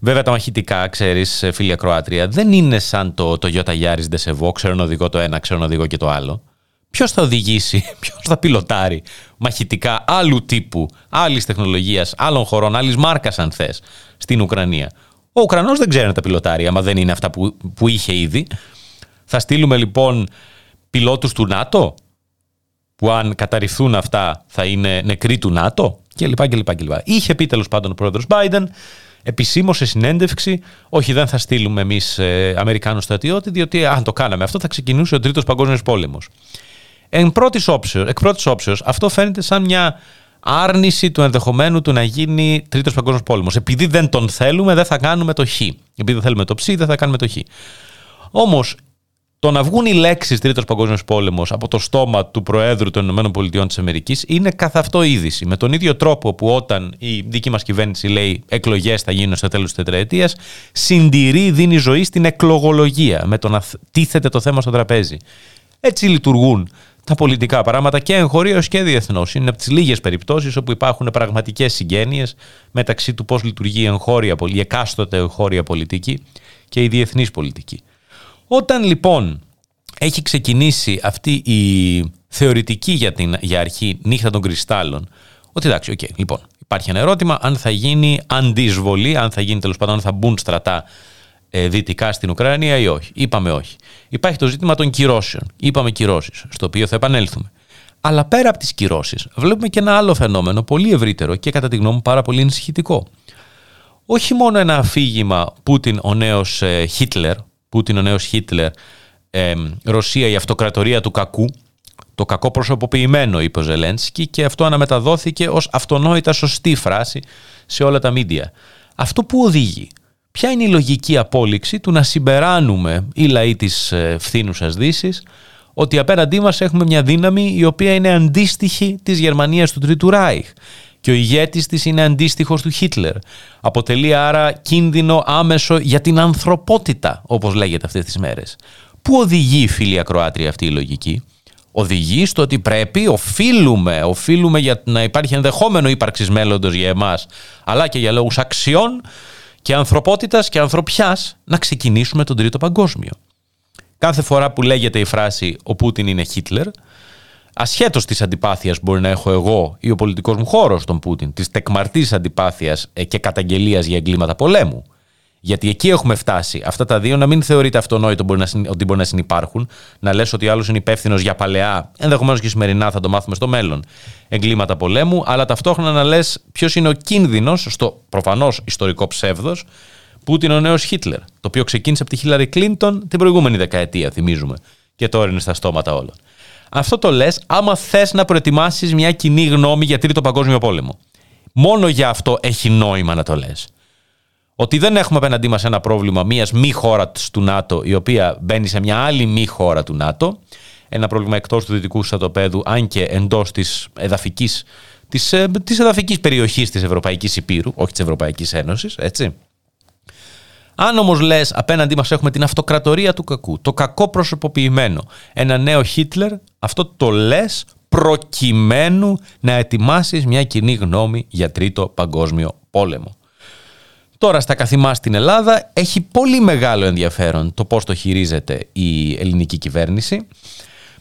Βέβαια, τα μαχητικά, ξέρεις, φίλια Κροάτρια, δεν είναι σαν το, το Ιώτα Γιάρης Ντεσεβό, ξέρω να οδηγώ το ένα, ξέρω να οδηγώ και το άλλο. Ποιος θα οδηγήσει, ποιος θα πιλωτάρει μαχητικά άλλου τύπου, άλλης τεχνολογίας, άλλων χωρών, άλλης μάρκας, αν θες, στην Ουκρανία. Ο Ουκρανός δεν ξέρει να τα πιλωτάρει, άμα δεν είναι αυτά που, που είχε ήδη. Θα στείλουμε λοιπόν πιλότους του ΝΑΤΟ, που αν καταρριφθούν αυτά θα είναι νεκροί του ΝΑΤΟ, κλπ. κλπ, κλπ. Είχε πει τέλος πάντων ο πρόεδρος Biden επισήμω σε συνέντευξη, όχι δεν θα στείλουμε εμείς ε, Αμερικάνους στρατιώτη, διότι αν το κάναμε αυτό θα ξεκινούσε ο Τρίτος Παγκόσμιος Πόλεμος. Εκ πρώτης όψεως, αυτό φαίνεται σαν μια άρνηση του ενδεχομένου του να γίνει Τρίτος Παγκόσμιος Πόλεμος. Επειδή δεν τον θέλουμε, δεν θα κάνουμε το Χ. Επειδή δεν θέλουμε το Ψ, δεν θα κάνουμε το Χ. Όμως, Το να βγουν οι λέξεις Τρίτος Παγκόσμιος Πόλεμος από το στόμα του Προέδρου των ΗΠΑ είναι καθ' αυτό είδηση. Με τον ίδιο τρόπο που όταν η δική μας κυβέρνηση λέει εκλογές θα γίνουν στο τέλος της τετραετίας, συντηρεί, δίνει ζωή στην εκλογολογία με το να τίθεται το θέμα στο τραπέζι. Έτσι λειτουργούν τα πολιτικά πράγματα και εγχωρίως και διεθνώς. Είναι από τις λίγες περιπτώσεις όπου υπάρχουν πραγματικές συγγένειες μεταξύ του πώς λειτουργεί η, εγχώρια, η εκάστοτε εγχώρια πολιτική και η διεθνής πολιτική. Όταν λοιπόν έχει ξεκινήσει αυτή η θεωρητική για, την, για αρχή νύχτα των κρυστάλλων, ότι εντάξει, OK, okay, λοιπόν, υπάρχει ένα ερώτημα αν θα γίνει η εισβολή, αν θα γίνει τέλος πάντων, αν θα μπουν στρατά ε, δυτικά στην Ουκρανία ή όχι. Είπαμε όχι. Υπάρχει το ζήτημα των κυρώσεων. Είπαμε κυρώσεις, στο οποίο θα επανέλθουμε. Αλλά πέρα από τις κυρώσεις, βλέπουμε και ένα άλλο φαινόμενο, πολύ ευρύτερο και κατά τη γνώμη μου πάρα πολύ ενισχυτικό. Όχι μόνο ένα αφήγημα Πούτιν ο νέος ε, Χίτλερ, Πούτιν ο νέος Χίτλερ, ε, Ρωσία η αυτοκρατορία του κακού, το κακό προσωποποιημένο, είπε ο Ζελένσκι, και αυτό αναμεταδόθηκε ως αυτονόητα σωστή φράση σε όλα τα μίντια. Αυτό που οδηγεί Ποια είναι η λογική απόλυξη του να συμπεράνουμε οι λαοί της ε, φθήνουσας δύσης ότι απέναντί μας έχουμε μια δύναμη η οποία είναι αντίστοιχη της Γερμανίας του Τρίτου Ράιχ και ο ηγέτης της είναι αντίστοιχος του Χίτλερ. Αποτελεί άρα κίνδυνο άμεσο για την ανθρωπότητα, όπως λέγεται αυτές τις μέρες. Πού οδηγεί, φίλοι ακροάτρια, αυτή η λογική; Οδηγεί στο ότι πρέπει, οφείλουμε, οφείλουμε για να υπάρχει ενδεχόμενο ύπαρξης μέλλοντος για εμάς, αλλά και για λόγους αξιών, και ανθρωπότητας και ανθρωπιάς να ξεκινήσουμε τον Τρίτο Παγκόσμιο. Κάθε φορά που λέγεται η φράση «Ο Πούτιν είναι Χίτλερ», ασχέτως της αντιπάθειας μπορεί να έχω εγώ ή ο πολιτικός μου χώρος τον Πούτιν, της τεκμαρτής αντιπάθειας ε, και καταγγελίας για εγκλήματα πολέμου, γιατί εκεί έχουμε φτάσει. Αυτά τα δύο να μην θεωρείται αυτονόητο ότι μπορεί να συνεπάρχουν, να λες ότι άλλος είναι υπεύθυνος για παλαιά, ενδεχομένως και σημερινά θα το μάθουμε στο μέλλον, εγκλήματα πολέμου, αλλά ταυτόχρονα να λες ποιος είναι ο κίνδυνος στο προφανώς ιστορικό ψεύδος που είναι ο νέος Χίτλερ, το οποίο ξεκίνησε από τη Χίλαρη Κλίντον την προηγούμενη δεκαετία, θυμίζουμε, και τώρα είναι στα στόματα όλων. Αυτό το λες άμα θες να προετοιμάσεις μια κοινή γνώμη για τρίτο παγκόσμιο πόλεμο. Μόνο για αυτό έχει νόημα να το λες ότι δεν έχουμε απέναντί μας ένα πρόβλημα μιας μη χώρας του ΝΑΤΟ, η οποία μπαίνει σε μια άλλη μη χώρα του ΝΑΤΟ. Ένα πρόβλημα εκτός του δυτικού στρατοπέδου, αν και εντός της εδαφικής της, ε, της εδαφικής περιοχής της Ευρωπαϊκής Υπήρου, όχι της Ευρωπαϊκής Ένωσης, έτσι. Αν όμως λες, απέναντί μας έχουμε την αυτοκρατορία του κακού, το κακό προσωποποιημένο, ένα νέο Χίτλερ, αυτό το λες προκειμένου να ετοιμάσεις μια κοινή γνώμη για τρίτο παγκόσμιο πόλεμο. Τώρα στα καθημά στην Ελλάδα έχει πολύ μεγάλο ενδιαφέρον το πώς το χειρίζεται η ελληνική κυβέρνηση.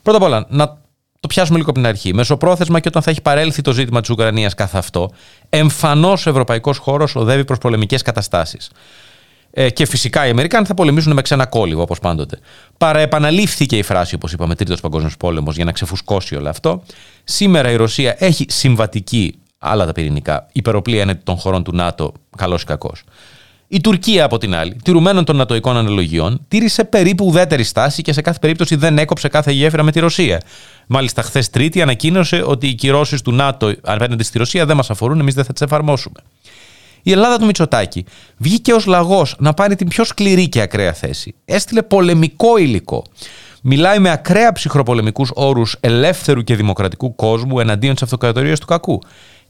Πρώτα απ' όλα, να το πιάσουμε λίγο από την αρχή. Μεσοπρόθεσμα και όταν θα έχει παρέλθει το ζήτημα της Ουκρανίας καθ' αυτό, εμφανώς ο ευρωπαϊκός χώρος οδεύει προς πολεμικές καταστάσεις. Ε, και φυσικά οι Αμερικάνοι θα πολεμήσουν με ξένα κόλληγο, όπως πάντοτε. Παραεπαναλήφθηκε η φράση, όπως είπαμε, Τρίτος Παγκόσμιος Πόλεμος, για να ξεφουσκώσει όλο αυτό. Σήμερα η Ρωσία έχει συμβατική άλλα τα πυρηνικά, υπεροπλία είναι των χωρών του ΝΑΤΟ, καλός ή κακός. Η Τουρκία, από την άλλη, τηρουμένων των νατοικών αναλογιών, τήρησε περίπου ουδέτερη στάση και σε κάθε περίπτωση δεν έκοψε κάθε γέφυρα με τη Ρωσία. Μάλιστα, χθες Τρίτη ανακοίνωσε ότι οι κυρώσεις του ΝΑΤΟ απέναντι στη Ρωσία δεν μας αφορούν, εμείς δεν θα τις εφαρμόσουμε. Η Ελλάδα του Μητσοτάκη βγήκε ως λαγός να πάρει την πιο σκληρή και ακραία θέση. Έστειλε πολεμικό υλικό. Μιλάει με ακραία ψυχροπολεμικούς όρους ελεύθερου και δημοκρατικού κόσμου εναντίον της αυτοκρατορίας του κακού.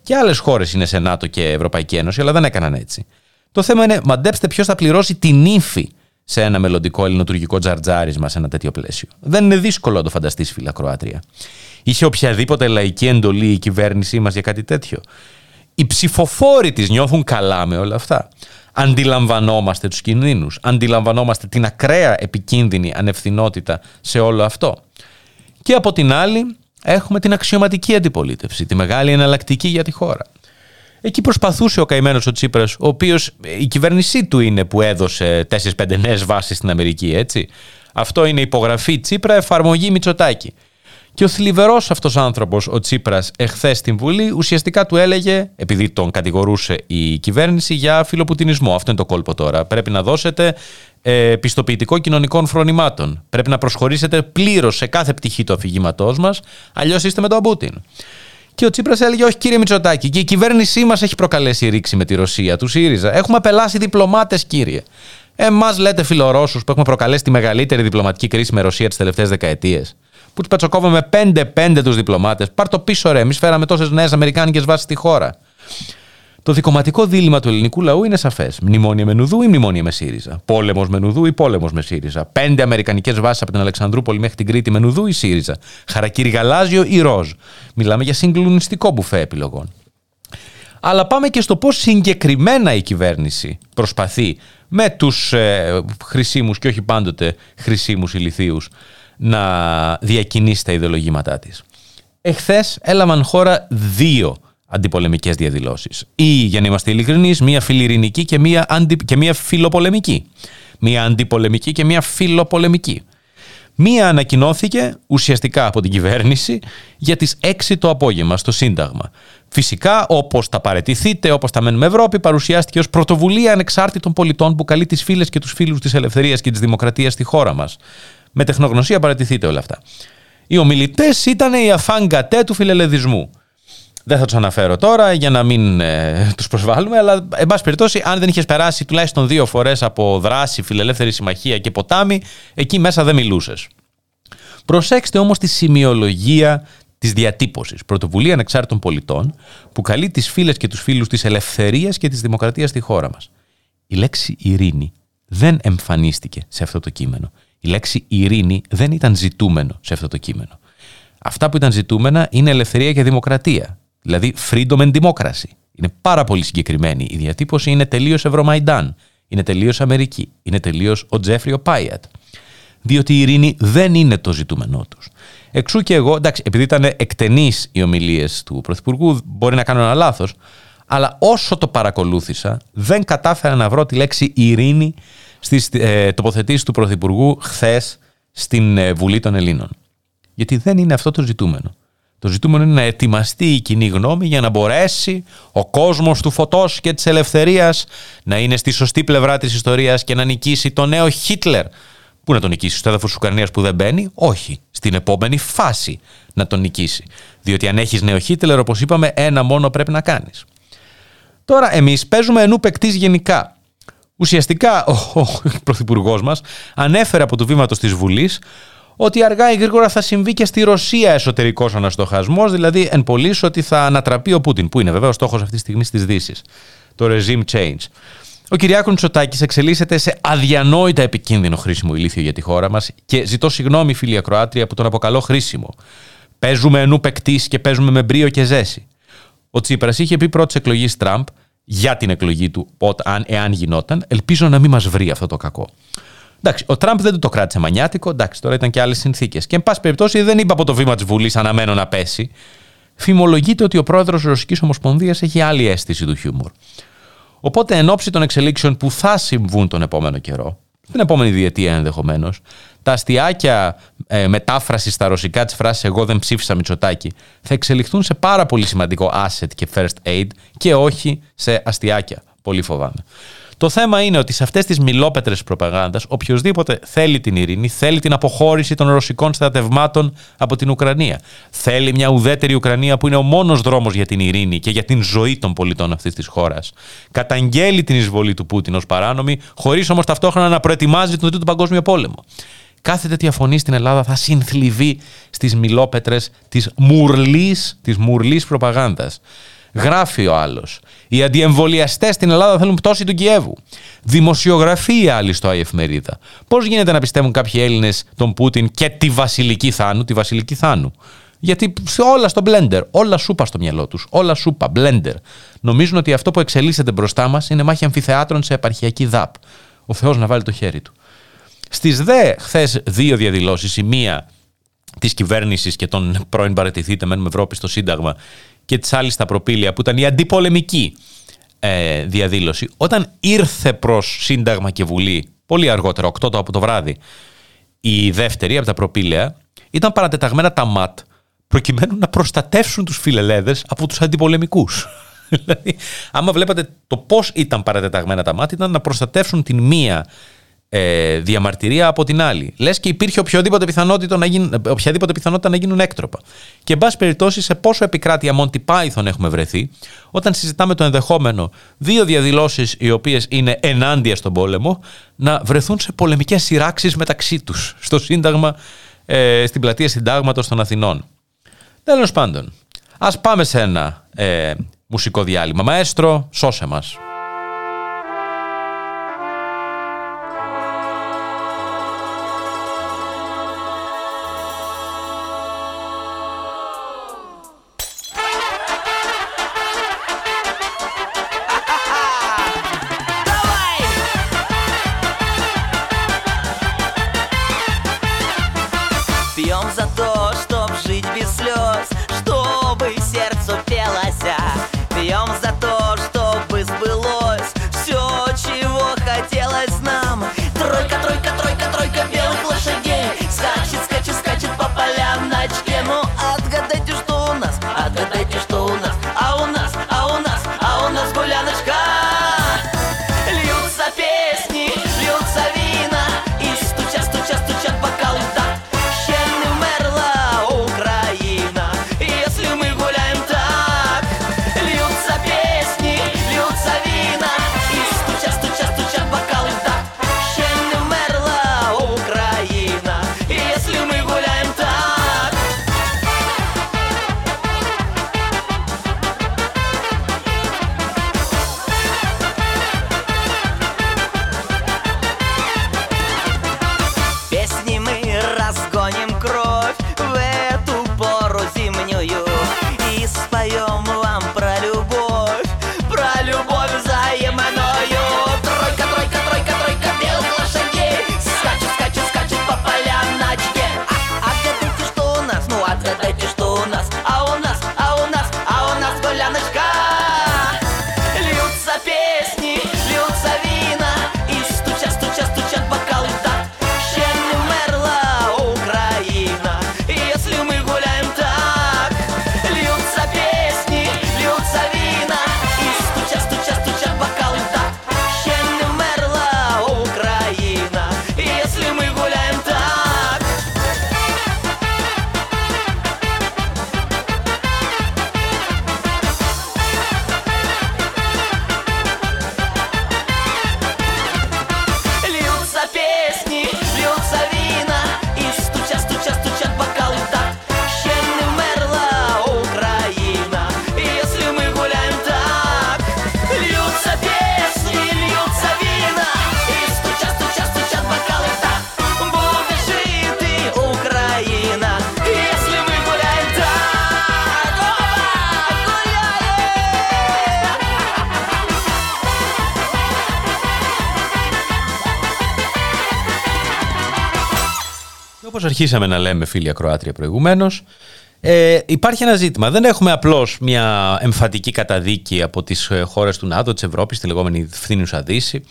Και άλλες χώρες είναι σε ΝΑΤΟ και Ευρωπαϊκή Ένωση, αλλά δεν έκαναν έτσι. Το θέμα είναι, μαντέψτε ποιος θα πληρώσει την ύφη σε ένα μελλοντικό ελληνοτουρκικό τζαρτζάρισμα σε ένα τέτοιο πλαίσιο. Δεν είναι δύσκολο να το φανταστείς, φίλα Κροάτρια. Είχε οποιαδήποτε λαϊκή εντολή η κυβέρνησή μας για κάτι τέτοιο; Οι ψηφοφόροι της νιώθουν καλά με όλα αυτά. Αντιλαμβανόμαστε τους κινδύνους. Αντιλαμβανόμαστε την ακραία επικίνδυνη ανευθυνότητα σε όλο αυτό. Και από την άλλη, έχουμε την αξιωματική αντιπολίτευση, τη μεγάλη εναλλακτική για τη χώρα. Εκεί προσπαθούσε ο καημένος ο Τσίπρας, ο οποίος η κυβέρνησή του είναι που έδωσε 4-5 νέες βάσεις στην Αμερική, έτσι. Αυτό είναι υπογραφή Τσίπρα, εφαρμογή Μητσοτάκη. Και ο θλιβερός αυτός άνθρωπος, ο Τσίπρας, εχθές στην Βουλή, ουσιαστικά του έλεγε, επειδή τον κατηγορούσε η κυβέρνηση, για φιλοπουτινισμό. Αυτό είναι το κόλπο τώρα. Πρέπει να δώσετε ε, πιστοποιητικό κοινωνικών φρονημάτων. Πρέπει να προσχωρήσετε πλήρως σε κάθε πτυχή του αφηγήματός μας, αλλιώς είστε με τον Πούτιν. Και ο Τσίπρας έλεγε: Όχι, κύριε Μητσοτάκη, και η κυβέρνησή μας έχει προκαλέσει ρήξη με τη Ρωσία, του ΣΥΡΙΖΑ. Έχουμε απελάσει διπλωμάτες, κύριε. Εμάς λέτε φιλορώσους που έχουμε προκαλέσει τη μεγαλύτερη διπλωματική κρίση με Ρωσία τις τελευταίες δεκαετίες. Που του πετσοκόβουμε 5-5 τους διπλωμάτες. Πάρ το πίσω, ρε. Εμείς φέραμε τόσες νέες Αμερικάνικες βάσεις στη χώρα. Το δικοματικό δίλημα του ελληνικού λαού είναι σαφές. Μνημόνια με Νουδού ή μνημόνια με ΣΥΡΙΖΑ; Πόλεμος με Νουδού ή πόλεμος με ΣΥΡΙΖΑ; Πέντε Αμερικανικές βάσεις από την Αλεξανδρούπολη μέχρι την Κρήτη με Νουδού ή ΣΥΡΙΖΑ; Χαρακύρι γαλάζιο ή ροζ; Μιλάμε για συγκλονιστικό μπουφέ επιλογών. Αλλά πάμε και στο πώς συγκεκριμένα η κυβέρνηση προσπαθεί με τους ε, χρησίμου και όχι πάντοτε χρησίμου ηλικίους να διακινήσει τα ιδεολογήματά της. Εχθές έλαβαν χώρα δύο αντιπολεμικές διαδηλώσεις. Ή, για να είμαστε ειλικρινείς, μία φιλιρινική και μία, αντι... και μία φιλοπολεμική. Μία αντιπολεμική και μία φιλοπολεμική. Μία ανακοινώθηκε ουσιαστικά από την κυβέρνηση για τις 6 το απόγευμα στο Σύνταγμα. Φυσικά, όπως θα παρετηθείτε, όπως θα μένουμε Ευρώπη, παρουσιάστηκε ως πρωτοβουλία ανεξάρτητων πολιτών που καλεί τις φίλες και τους φίλους της ελευθερίας και της δημοκρατίας στη χώρα μας. Με τεχνογνωσία παρατηθείτε όλα αυτά. Οι ομιλητές ήταν οι αφάνγκατέ του φιλελεδισμού. Δεν θα τους αναφέρω τώρα για να μην ε, τους προσβάλλουμε, αλλά εν πάση περιπτώσει, αν δεν είχες περάσει τουλάχιστον δύο φορές από δράση, φιλελεύθερη συμμαχία και ποτάμι, εκεί μέσα δεν μιλούσες. Προσέξτε όμως τη σημειολογία της διατύπωσης. Πρωτοβουλία ανεξάρτητων πολιτών που καλεί τις φίλες και τους φίλους της ελευθερίας και της δημοκρατίας στη χώρα μας. Η λέξη ειρήνη δεν εμφανίστηκε σε αυτό το κείμενο. Η λέξη ειρήνη δεν ήταν ζητούμενο σε αυτό το κείμενο. Αυτά που ήταν ζητούμενα είναι ελευθερία και δημοκρατία. Δηλαδή freedom and democracy. Είναι πάρα πολύ συγκεκριμένη. Η διατύπωση είναι τελείως Ευρωμαϊντάν. Είναι τελείως Αμερική. Είναι τελείως ο Τζέφρι Πάιατ. Διότι η ειρήνη δεν είναι το ζητούμενό τους. Εξού και εγώ, εντάξει, επειδή ήταν εκτενείς οι ομιλίες του Πρωθυπουργού, μπορεί να κάνω ένα λάθος, αλλά όσο το παρακολούθησα, δεν κατάφερα να βρω τη λέξη ειρήνη στις ε, τοποθετήσεις του Πρωθυπουργού χθες στην ε, Βουλή των Ελλήνων. Γιατί δεν είναι αυτό το ζητούμενο. Το ζητούμενο είναι να ετοιμαστεί η κοινή γνώμη για να μπορέσει ο κόσμος του φωτός και της ελευθερίας να είναι στη σωστή πλευρά της ιστορίας και να νικήσει το νέο Χίτλερ. Πού να τον νικήσει, στο έδαφος Ουκρανίας που δεν μπαίνει, όχι. Στην επόμενη φάση να τον νικήσει. Διότι αν έχεις νέο Χίτλερ, όπως είπαμε, ένα μόνο πρέπει να κάνεις. Τώρα, εμείς παίζουμε ενού παικτής γενικά. Ουσιαστικά, ο, ο πρωθυπουργός μας ανέφερε από το βήμα της Βουλής ότι αργά ή γρήγορα θα συμβεί και στη Ρωσία εσωτερικός αναστοχασμός, δηλαδή εν πωλής ότι θα ανατραπεί ο Πούτιν, που είναι βέβαια ο στόχος αυτής της στιγμής της Δύσης. Το regime change. Ο Κυριάκος Μητσοτάκης εξελίσσεται σε αδιανόητα επικίνδυνο χρήσιμο ηλίθιο για τη χώρα μας και ζητώ συγγνώμη, φίλοι Ακροάτρια, που τον αποκαλώ χρήσιμο. Παίζουμε ενού παικτή και παίζουμε με μπρίο και ζέση. Ο Τσίπρας είχε πει πρώτης εκλογής Τραμπ για την εκλογή του, αν, εάν γινόταν, ελπίζω να μην μας βρει αυτό το κακό. Εντάξει, ο Τραμπ δεν το κράτησε μανιάτικο, εντάξει, τώρα ήταν και άλλες συνθήκες. Και εν πάση περιπτώσει δεν είπα από το βήμα της Βουλής αναμένω να πέσει. Φημολογείται ότι ο πρόεδρος της Ρωσικής Ομοσπονδίας έχει άλλη αίσθηση του χιούμορ. Οπότε, εν ώψη των εξελίξεων που θα συμβούν τον επόμενο καιρό, την επόμενη διετία ενδεχομένως, τα αστιάκια ε, μετάφραση στα ρωσικά της φράσης Εγώ δεν ψήφισα Μητσοτάκη θα εξελιχθούν σε πάρα πολύ σημαντικό asset και first aid και όχι σε αστιάκια. Πολύ φοβάμαι. Το θέμα είναι ότι σε αυτές τις μιλόπετρες προπαγάνδας, οποιοδήποτε θέλει την ειρήνη, θέλει την αποχώρηση των ρωσικών στρατευμάτων από την Ουκρανία. Θέλει μια ουδέτερη Ουκρανία που είναι ο μόνος δρόμος για την ειρήνη και για την ζωή των πολιτών αυτής της χώρας. Καταγγέλει την εισβολή του Πούτιν ως παράνομη, χωρίς όμως ταυτόχρονα να προετοιμάζει τον Τρίτο Παγκόσμιο Πόλεμο. Κάθε τέτοια φωνή στην Ελλάδα θα συνθλιβεί στις μιλόπετρες της μουρλής της μουρλής προπαγάνδας. Γράφει ο άλλος. Οι αντιεμβολιαστές στην Ελλάδα θέλουν πτώση του Κιέβου. Δημοσιογραφεί οι άλλοι στο ΑΕΦ Πώς γίνεται να πιστεύουν κάποιοι Έλληνες τον Πούτιν και τη Βασιλική Θάνου, τη Βασιλική Θάνου; Γιατί σε όλα στο blender, όλα σούπα στο μυαλό τους. Όλα σούπα, blender. Νομίζουν ότι αυτό που εξελίσσεται μπροστά μας είναι μάχη αμφιθεάτρων σε επαρχιακή ΔΑΠ. Ο Θεός να βάλει το χέρι του. Στις δε χθες δύο διαδηλώσεις, η μία της κυβέρνησης και των πρώην παρατηθείτε μένουμε Ευρώπη στο Σύνταγμα και της άλλης στα προπήλαια που ήταν η αντιπολεμική ε, διαδήλωση, όταν ήρθε προς Σύνταγμα και Βουλή, πολύ αργότερα, 8 το από το βράδυ, η δεύτερη από τα προπήλαια, ήταν παρατεταγμένα τα ΜΑΤ προκειμένου να προστατεύσουν τους φιλελέδες από τους αντιπολεμικούς. δηλαδή, άμα βλέπατε το πώς ήταν παρατεταγμένα τα ΜΑΤ, ήταν να προστατεύσουν την μία ε, διαμαρτυρία από την άλλη. Λες και υπήρχε οποιοδήποτε πιθανότητα να γίνουν, οποιαδήποτε πιθανότητα να γίνουν έκτροπα. Και εν πάση περιπτώσει, σε πόσο επικράτεια Monty Python έχουμε βρεθεί, όταν συζητάμε το ενδεχόμενο δύο διαδηλώσεις οι οποίες είναι ενάντια στον πόλεμο να βρεθούν σε πολεμικές σειράξεις μεταξύ τους στο Σύνταγμα, ε, στην πλατεία Συντάγματος των Αθηνών. Τέλος πάντων, ας πάμε σε ένα ε, μουσικό διάλειμμα. Μαέστρο, σώσε μας. ją za to αρχίσαμε να λέμε, φίλοι ακροάτρια προηγουμένως, ε, υπάρχει ένα ζήτημα. Δεν έχουμε απλώς μια εμφατική καταδίκη από τις χώρες του ΝΑΤΟ, της Ευρώπης, τη λεγόμενη φθήνουσα Δύση.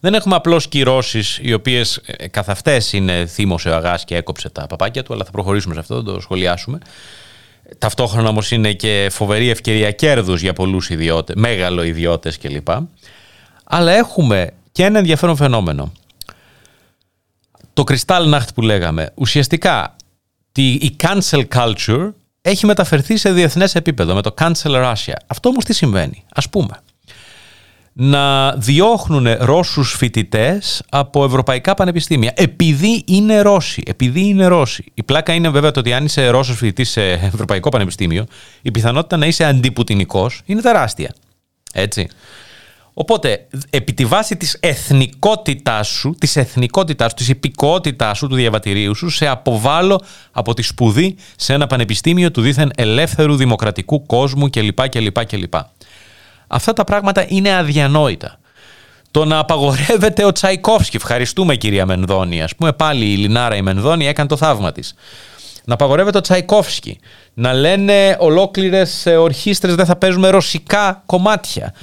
Δεν έχουμε απλώς κυρώσεις, οι οποίες καθ' αυτές είναι θύμωσε ο Αγάς και έκοψε τα παπάκια του, αλλά θα προχωρήσουμε σε αυτό, θα το σχολιάσουμε. Ταυτόχρονα όμως είναι και φοβερή ευκαιρία κέρδους για πολλούς ιδιώτε, μέγαλο ιδιώτες κλπ. Αλλά έχουμε και ένα ενδιαφέρον φαινόμενο το Kristallnacht που λέγαμε, ουσιαστικά τη, η cancel culture έχει μεταφερθεί σε διεθνές επίπεδο με το cancel Russia. Αυτό όμως τι συμβαίνει, ας πούμε. Να διώχνουν Ρώσους φοιτητές από ευρωπαϊκά πανεπιστήμια επειδή είναι Ρώσοι. Επειδή είναι Ρώσοι. Η πλάκα είναι βέβαια το ότι αν είσαι Ρώσος φοιτητής σε ευρωπαϊκό πανεπιστήμιο, η πιθανότητα να είσαι αντιπουτινικός είναι τεράστια. Έτσι. Οπότε, επί τη βάση της εθνικότητάς σου, της εθνικότητάς σου, της υπηκότητάς σου, του διαβατηρίου σου, σε αποβάλλω από τη σπουδή σε ένα πανεπιστήμιο του δίθεν ελεύθερου δημοκρατικού κόσμου κλπ. κλπ, κλπ. Αυτά τα πράγματα είναι αδιανόητα. Το να απαγορεύεται ο Τσαϊκόφσκι, ευχαριστούμε κυρία Μενδώνη, ας πούμε πάλι η Λινάρα η Μενδώνη έκανε το θαύμα της. Να απαγορεύεται ο Τσαϊκόφσκι, να λένε ολόκληρες ορχήστρες δεν θα παίζουμε ρωσικά κομμάτια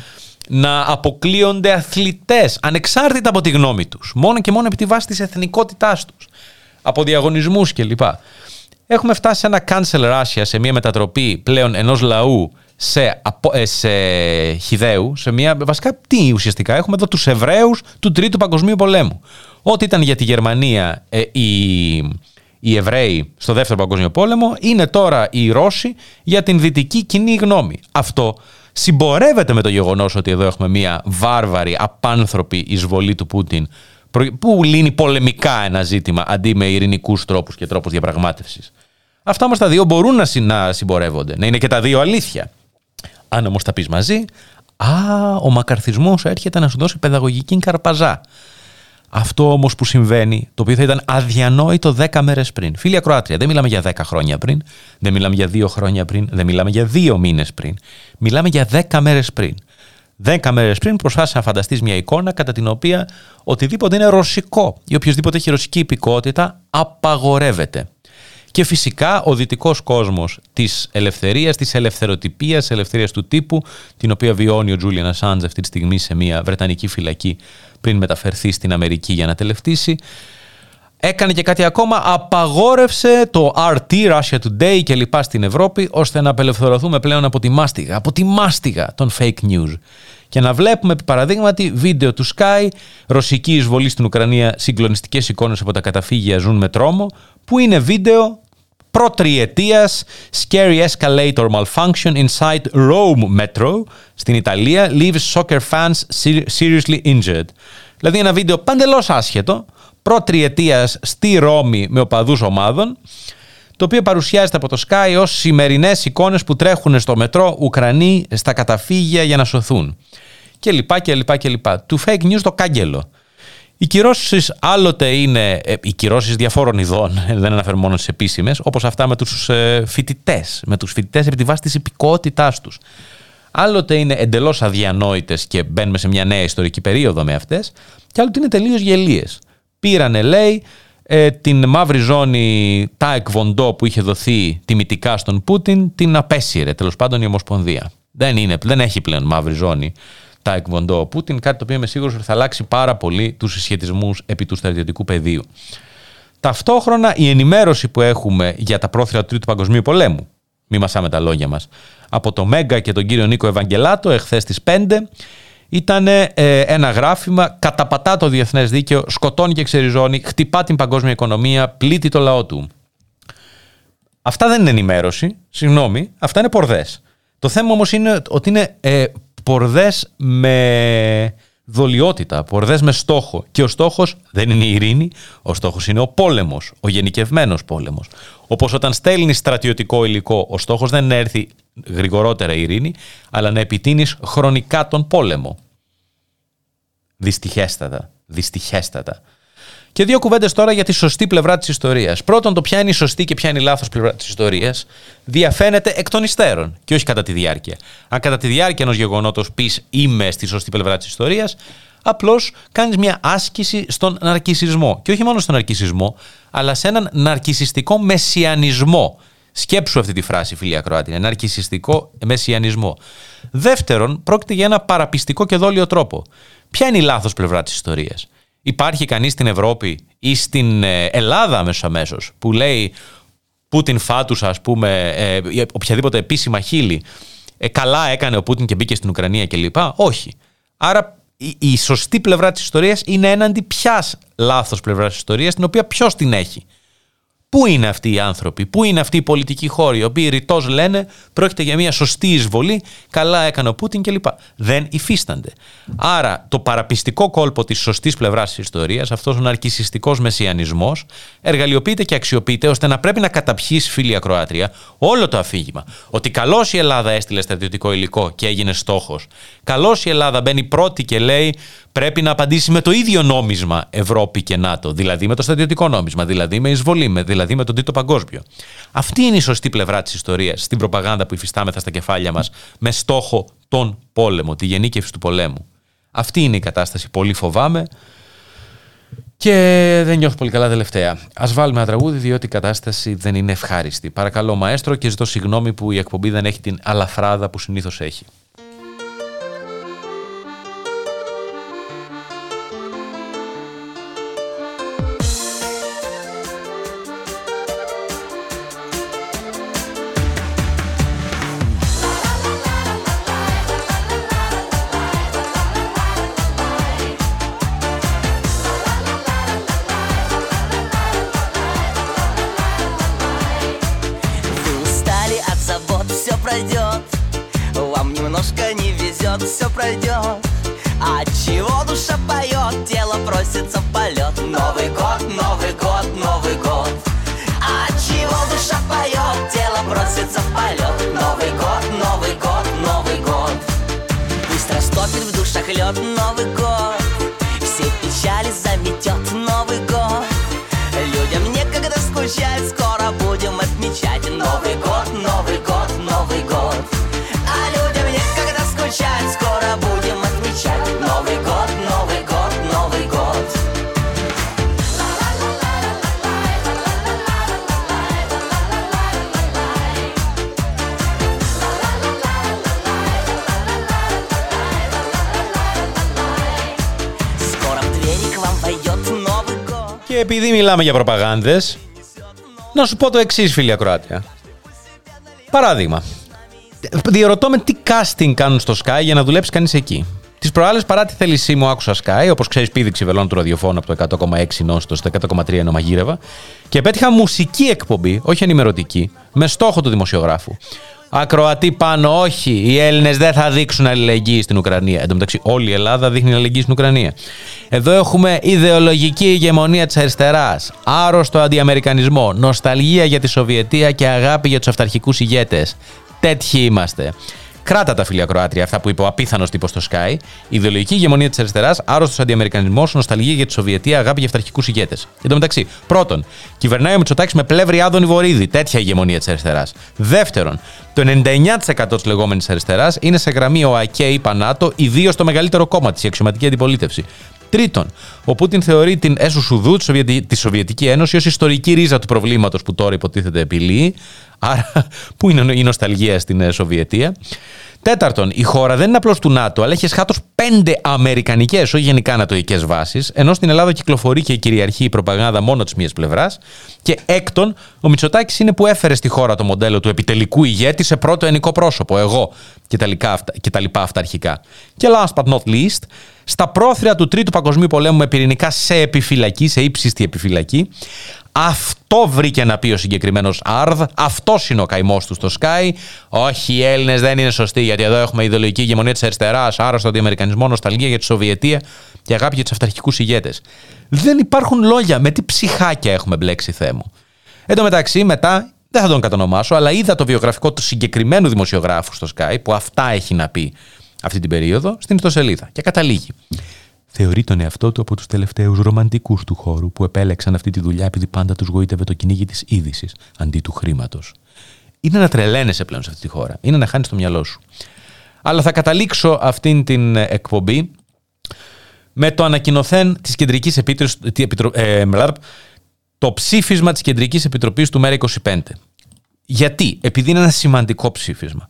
να αποκλείονται αθλητές ανεξάρτητα από τη γνώμη τους μόνο και μόνο επί τη βάση της εθνικότητάς τους από διαγωνισμούς κλπ. Έχουμε φτάσει σε ένα cancel Russia, σε μια μετατροπή πλέον ενός λαού σε, απο, ε, σε χιδαίου, σε μια, βασικά τι ουσιαστικά, έχουμε εδώ τους Εβραίους του Τρίτου Παγκοσμίου Πολέμου. Ό,τι ήταν για τη Γερμανία ε, οι, οι Εβραίοι στο Δεύτερο Παγκόσμιο Πόλεμο, είναι τώρα οι Ρώσοι για την δυτική κοινή γνώμη. Αυτό συμπορεύεται με το γεγονός ότι εδώ έχουμε μια βάρβαρη, απάνθρωπη εισβολή του Πούτιν που λύνει πολεμικά ένα ζήτημα αντί με ειρηνικούς τρόπους και τρόπους διαπραγμάτευσης. Αυτά όμως τα δύο μπορούν να συμπορεύονται, να είναι και τα δύο αλήθεια. Αν όμως τα πεις μαζί, Α, ο μακαρθισμός έρχεται να σου δώσει παιδαγωγική καρπαζά. Αυτό όμως που συμβαίνει, το οποίο θα ήταν αδιανόητο 10 μέρες πριν. Φίλοι Ακροάτρια, δεν μιλάμε για 10 χρόνια πριν, δεν μιλάμε για 2 χρόνια πριν, δεν μιλάμε για 2 μήνες πριν. Μιλάμε για 10 μέρες πριν. 10 μέρες πριν προσπάθησε να φανταστείς μια εικόνα κατά την οποία οτιδήποτε είναι ρωσικό ή οποιοδήποτε έχει ρωσική υπηκότητα απαγορεύεται. Και φυσικά ο δυτικός κόσμος της ελευθερίας, της ελευθεροτυπίας, της ελευθερίας του τύπου, την οποία βιώνει ο Τζούλιαν Ασάντζ αυτή τη στιγμή σε μια βρετανική φυλακή πριν μεταφερθεί στην Αμερική για να τελευτήσει. Έκανε και κάτι ακόμα, απαγόρευσε το RT, Russia Today και λοιπά στην Ευρώπη, ώστε να απελευθερωθούμε πλέον από τη μάστιγα, από τη μάστιγα των fake news. Και να βλέπουμε, επί παραδείγματι, βίντεο του Sky, ρωσική εισβολή στην Ουκρανία, συγκλονιστικές εικόνες από τα καταφύγια ζουν με τρόμο, που είναι βίντεο προτριετίας Scary Escalator Malfunction Inside Rome Metro στην Ιταλία leaves soccer fans seriously injured. Δηλαδή ένα βίντεο παντελώς άσχετο προτριετίας στη Ρώμη με οπαδούς ομάδων το οποίο παρουσιάζεται από το Sky ως σημερινές εικόνες που τρέχουν στο μετρό Ουκρανοί στα καταφύγια για να σωθούν. Και λοιπά και λοιπά και λοιπά. Του fake news το κάγκελο. Οι κυρώσεις άλλοτε είναι ε, οι κυρώσεις διαφόρων ειδών, δεν αναφέρω μόνο τι επίσημες, όπως αυτά με τους ε, φοιτητές. Με τους φοιτητές επί τη βάση της υπηκότητάς τους. Άλλοτε είναι εντελώς αδιανόητες και μπαίνουμε σε μια νέα ιστορική περίοδο με αυτές, και άλλοτε είναι τελείως γελίες. Πήρανε, λέει, ε, την μαύρη ζώνη τα εκβοντό που είχε δοθεί τιμητικά στον Πούτιν, την απέσυρε τέλος πάντων η Ομοσπονδία. Δεν, είναι, δεν έχει πλέον μαύρη ζώνη τα εκβοντό ο Πούτιν, κάτι το οποίο είμαι σίγουρος ότι θα αλλάξει πάρα πολύ τους συσχετισμούς επί του στρατιωτικού πεδίου. Ταυτόχρονα η ενημέρωση που έχουμε για τα πρόθυρα του Τρίτου Παγκοσμίου Πολέμου, μη μασάμε τα λόγια μας, από το Μέγκα και τον κύριο Νίκο Ευαγγελάτο εχθές στις 5, ήταν ε, ένα γράφημα, καταπατά το διεθνές δίκαιο, σκοτώνει και ξεριζώνει, χτυπά την παγκόσμια οικονομία, πλήττει το λαό του. Αυτά δεν είναι ενημέρωση, συγγνώμη, αυτά είναι πορδές. Το θέμα όμως είναι ότι είναι ε, πορδές με δολιότητα, πορδές με στόχο. Και ο στόχος δεν είναι η ειρήνη, ο στόχος είναι ο πόλεμος, ο γενικευμένος πόλεμος. Όπως όταν στέλνεις στρατιωτικό υλικό, ο στόχος δεν είναι να έρθει γρηγορότερα η ειρήνη, αλλά να επιτείνεις χρονικά τον πόλεμο. Δυστυχέστατα, δυστυχέστατα. Και δύο κουβέντες τώρα για τη σωστή πλευρά της ιστορίας. Πρώτον, το ποια είναι η σωστή και ποια είναι η λάθος πλευρά της ιστορίας διαφαίνεται εκ των υστέρων και όχι κατά τη διάρκεια. Αν κατά τη διάρκεια ενός γεγονότος πεις είμαι στη σωστή πλευρά της ιστορίας, απλώς κάνεις μια άσκηση στον ναρκισισμό. Και όχι μόνο στον ναρκισισμό, αλλά σε έναν ναρκισιστικό μεσιανισμό. Σκέψου αυτή τη φράση, φίλοι Ακροάτη. Ένα ναρκισιστικό μεσιανισμό. Δεύτερον, πρόκειται για ένα παραπιστικό και δόλιο τρόπο. Ποια είναι η λάθος πλευρά της ιστορίας; Υπάρχει κανείς στην Ευρώπη ή στην ε, Ελλάδα αμέσως αμέσως που λέει Πούτιν φάτουσα ας πούμε ε, οποιαδήποτε επίσημα χείλη ε, καλά έκανε ο Πούτιν και μπήκε στην Ουκρανία κλπ. Όχι. Άρα η, η σωστή πλευρά της ιστορίας είναι έναντι ποιας λάθος πλευράς της ιστορίας την οποία ποιος την έχει. Πού είναι αυτοί οι άνθρωποι, πού είναι αυτοί οι πολιτικοί χώροι, οι οποίοι ρητός λένε πρόκειται για μια σωστή εισβολή, καλά έκανε ο Πούτιν κλπ. Δεν υφίστανται. Άρα το παραπιστικό κόλπο της σωστής πλευράς της ιστορίας, αυτός ο ναρκισιστικός μεσιανισμός, εργαλειοποιείται και αξιοποιείται ώστε να πρέπει να καταπιείς φίλη ακροάτρια όλο το αφήγημα. Ότι καλώς η Ελλάδα έστειλε στρατιωτικό υλικό και έγινε στόχος. Καλώς η Ελλάδα μπαίνει πρώτη και λέει πρέπει να απαντήσει με το ίδιο νόμισμα Ευρώπη και ΝΑΤΟ, δηλαδή με το στρατιωτικό νόμισμα, δηλαδή με εισβολή, δηλαδή με τον Τρίτο Παγκόσμιο. Αυτή είναι η σωστή πλευρά της ιστορίας στην προπαγάνδα που υφιστάμεθα στα κεφάλια μας με στόχο τον πόλεμο, τη γενίκευση του πολέμου. Αυτή είναι η κατάσταση. Πολύ φοβάμαι. Και δεν νιώθω πολύ καλά τελευταία. Α βάλουμε ένα τραγούδι, διότι η κατάσταση δεν είναι ευχάριστη. Παρακαλώ, Μαέστρο, και ζητώ συγγνώμη που η εκπομπή δεν έχει την αλαφράδα που συνήθως έχει. Растопит в душах лед Новый год. Все печали заметет Новый год. Людям некогда скучать Скоро επειδή μιλάμε για προπαγάνδες, να σου πω το εξής, φίλοι ακροάτια. Παράδειγμα. Διερωτώ με τι casting κάνουν στο Sky για να δουλέψει κανείς εκεί. Τις προάλλες, παρά τη θέλησή μου, άκουσα Sky, όπως ξέρεις, πήδηξε βελόν του ραδιοφώνου από το 100,6 νόστο στο 100,3 ενώ μαγείρευα, και πέτυχα μουσική εκπομπή, όχι ενημερωτική, με στόχο του δημοσιογράφου. Ακροατή πάνω, όχι. Οι Έλληνες δεν θα δείξουν αλληλεγγύη στην Ουκρανία. Εν τω μεταξύ, όλη η Ελλάδα δείχνει αλληλεγγύη στην Ουκρανία. Εδώ έχουμε ιδεολογική ηγεμονία της αριστεράς, άρρωστο αντιαμερικανισμό, νοσταλγία για τη Σοβιετία και αγάπη για τους αυταρχικούς ηγέτες. Τέτοιοι είμαστε. Κράτα τα φίλια Κροάτρια, αυτά που είπε ο απίθανος τύπος στο Sky. Ιδεολογική ηγεμονία της αριστεράς, άρρωστος αντιαμερικανισμός, νοσταλγία για τη Σοβιετία, αγάπη για αυταρχικούς ηγέτες. Εν τω μεταξύ, πρώτον, κυβερνάει ο Μητσοτάκης με πλεύρη Άδωνη Βορύδη. Τέτοια ηγεμονία της αριστεράς. Δεύτερον, το 99% της λεγόμενης αριστεράς είναι σε γραμμή ΟΑΚΕ ή Πανάτο, ιδίως το μεγαλύτερο κόμμα της, η αξιωματική αντιπολίτευση. Τρίτον, ο Πούτιν θεωρεί την έσου Σουδού, της Σοβιετι- της Σοβιετική Ένωση, ως ιστορική ρίζα του προβλήματος που τώρα υποτίθεται επιλύει. Άρα, πού είναι η νοσταλγία στην ε, Σοβιετία; Τέταρτον, η χώρα δεν είναι απλώς του ΝΑΤΟ, αλλά έχει εσχάτως πέντε αμερικανικές, όχι γενικά νατοικέ βάσεις, ενώ στην Ελλάδα κυκλοφορεί και κυριαρχεί η προπαγάνδα μόνο της μίας πλευράς. Και έκτον, ο Μητσοτάκης είναι που έφερε στη χώρα το μοντέλο του επιτελικού ηγέτη σε πρώτο ενικό πρόσωπο, εγώ και τα, λοιπά αυτα- και τα λοιπά αυταρχικά. Και last but not least, στα πρόθυρα του Τρίτου Παγκοσμίου Πολέμου με πυρηνικά σε επιφυλακή, σε ύψιστη επιφυλακή. Αυτό βρήκε να πει ο συγκεκριμένος Αρδ. Αυτός είναι ο καημός του στο Sky. Όχι, οι Έλληνες δεν είναι σωστοί, γιατί εδώ έχουμε ιδεολογική ηγεμονία της αριστεράς, άρρωστο αντιαμερικανισμό, νοσταλγία για τη Σοβιετία και αγάπη για τους αυταρχικούς ηγέτες. Δεν υπάρχουν λόγια. Με τι ψυχάκια έχουμε μπλέξει, Θεέ μου. Εν τω μεταξύ, μετά, δεν θα τον κατονομάσω, αλλά είδα το βιογραφικό του συγκεκριμένου δημοσιογράφου στο Sky, που αυτά έχει να πει αυτή την περίοδο, στην ιστοσελίδα. Και καταλήγει. Θεωρεί τον εαυτό του από τους τελευταίους ρομαντικούς του χώρου που επέλεξαν αυτή τη δουλειά επειδή πάντα τους γοήτευε το κυνήγι της είδησης αντί του χρήματος. Είναι να τρελαίνεσαι πλέον σε αυτή τη χώρα. Είναι να χάνεις το μυαλό σου. Αλλά θα καταλήξω αυτήν την ε, εκπομπή με το ανακοινωθέν της Κεντρικής Επίτροπης, ε, μλαπ, το ψήφισμα της Κεντρικής Επιτροπής του ΜΕΡΑ25. Γιατί; Επειδή είναι ένα σημαντικό ψήφισμα.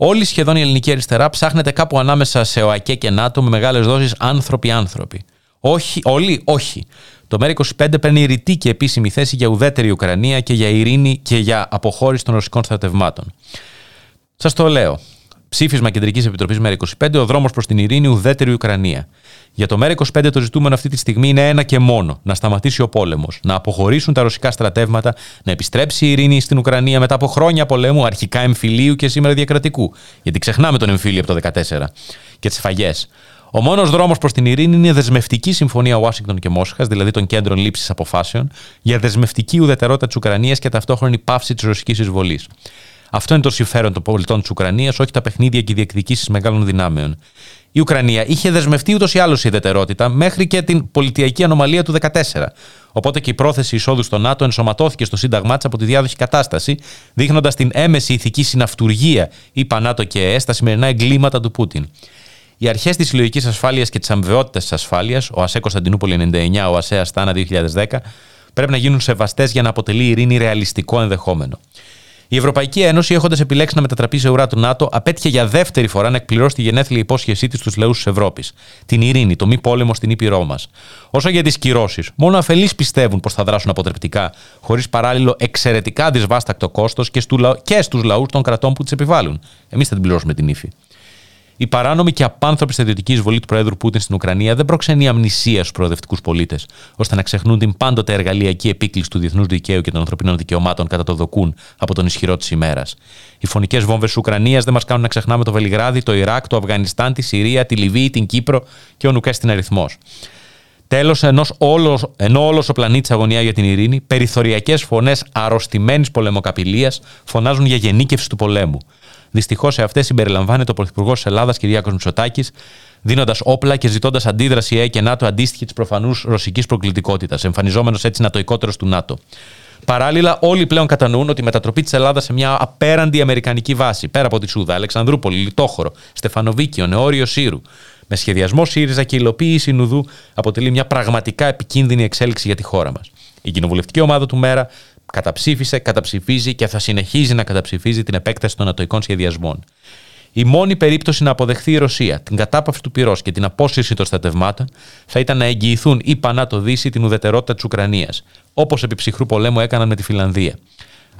Όλη σχεδόν η ελληνική αριστερά ψάχνεται κάπου ανάμεσα σε ΟΑΚΕ και ΝΑΤΟ με μεγάλες δόσεις άνθρωποι-άνθρωποι. Όχι, όλοι, όχι. Το ΜΕΡΑ25 παίρνει ρητή και επίσημη θέση για ουδέτερη Ουκρανία και για ειρήνη και για αποχώρηση των ρωσικών στρατευμάτων. Σας το λέω. Ψήφισμα Κεντρικής Επιτροπής ΜΕΡΑ25, ο δρόμος προς την ειρήνη, ουδέτερη Ουκρανία. Για το ΜΕΡΑ25 το ζητούμενο αυτή τη στιγμή είναι ένα και μόνο: να σταματήσει ο πόλεμος, να αποχωρήσουν τα ρωσικά στρατεύματα, να επιστρέψει η ειρήνη στην Ουκρανία μετά από χρόνια πολέμου, αρχικά εμφυλίου και σήμερα διακρατικού. Γιατί ξεχνάμε τον εμφύλιο από το 2014 και τις φαγές. Ο μόνος δρόμος προς την ειρήνη είναι η δεσμευτική συμφωνία Ουάσιγκτον και Μόσχας, δηλαδή των κέντρων λήψης αποφάσεων, για δεσμευτική ουδετερότητα της Ουκρανίας και ταυτόχρονη πάυση της ρωσικής εισβολής. Αυτό είναι το συμφέρον των πολιτών της Ουκρανίας, όχι τα παιχνίδια και οι διεκδικήσεις μεγάλων δυνάμεων. Η Ουκρανία είχε δεσμευτεί ούτως ή άλλως η ιδιαιτερότητα μέχρι και την πολιτιακή ανομαλία του 2014. Οπότε και η πρόθεση εισόδου στο ΝΑΤΟ ενσωματώθηκε στο Σύνταγμά της από τη διάδοχη κατάσταση, δείχνοντας την έμεση ηθική συναυτουργία, είπα ΝΑΤΟ και ΕΕ, στα σημερινά εγκλήματα του Πούτιν. Οι αρχές της συλλογικής ασφάλειας και της αμοιβαιότητας της ασφάλειας, ο ΑΣΕ Κωνσταντινούπολη 99, ο ΑΣΕ Αστάνα 2010, πρέπει να γίνουν σεβαστές για να αποτελεί η ειρήνη ρεαλιστικό ενδεχόμενο. Η Ευρωπαϊκή Ένωση, έχοντας επιλέξει να μετατραπεί σε ουρά του ΝΑΤΟ, απέτυχε για δεύτερη φορά να εκπληρώσει τη γενέθλια υπόσχεσή της στους λαούς της Ευρώπης. Την ειρήνη, το μη πόλεμο στην Ήπειρό μας. Όσο για τις κυρώσεις, μόνο αφελείς πιστεύουν πως θα δράσουν αποτρεπτικά, χωρίς παράλληλο εξαιρετικά δυσβάστακτο κόστος και στου λαούς των κρατών που τις επιβάλλουν. Εμείς θα την πληρώσουμε την ύφη. Η παράνομη και απάνθρωπη στρατιωτική εισβολή του Προέδρου Πούτιν στην Ουκρανία δεν προξενεί αμνησία στους προοδευτικούς πολίτες, ώστε να ξεχνούν την πάντοτε εργαλειακή επίκληση του διεθνούς δικαίου και των ανθρωπίνων δικαιωμάτων κατά το δοκούν από τον ισχυρό της ημέρας. Οι φωνικές βόμβες Ουκρανίας δεν μας κάνουν να ξεχνάμε το Βελιγράδι, το Ιράκ, το Αφγανιστάν, τη Συρία, τη Λιβύη, την Κύπρο και ο Νουκές στην αριθμός. Τέλος, ενώ όλος ο πλανήτης αγωνιά για την ειρήνη, περιθωριακές φωνές αρρωστημένης πολεμοκαπηλείας φωνάζουν για γενίκευση του πολέμου. Δυστυχώς σε αυτές συμπεριλαμβάνεται ο Πρωθυπουργός της Ελλάδας, Κυριάκος Μητσοτάκης, δίνοντας όπλα και ζητώντας αντίδραση ΕΕ και ΝΑΤΟ αντίστοιχη της προφανούς ρωσικής προκλητικότητας, εμφανιζόμενος έτσι νατοικότερο του ΝΑΤΟ. Παράλληλα, όλοι πλέον κατανοούν ότι η μετατροπή της Ελλάδας σε μια απέραντη αμερικανική βάση, πέρα από τη Σούδα, Αλεξανδρούπολη, Λιτόχωρο, Στεφανοβίκιο, Νεόριο Σύρου, με σχεδιασμό ΣΥΡΙΖΑ και υλοποίηση Νουδού, αποτελεί μια πραγματικά επικίνδυνη εξέλιξη για τη χώρα μας. Η κοινοβουλευτική ομάδα του ΜΕΡΑ καταψήφισε, καταψηφίζει και θα συνεχίζει να καταψηφίζει την επέκταση των ατοικών σχεδιασμών. Η μόνη περίπτωση να αποδεχθεί η Ρωσία την κατάπαυση του πυρός και την απόσυρση των στρατευμάτων θα ήταν να εγγυηθούν ή πανά το Δύση την ουδετερότητα της Ουκρανίας, όπως επί ψυχρού πολέμου έκαναν με τη Φιλανδία.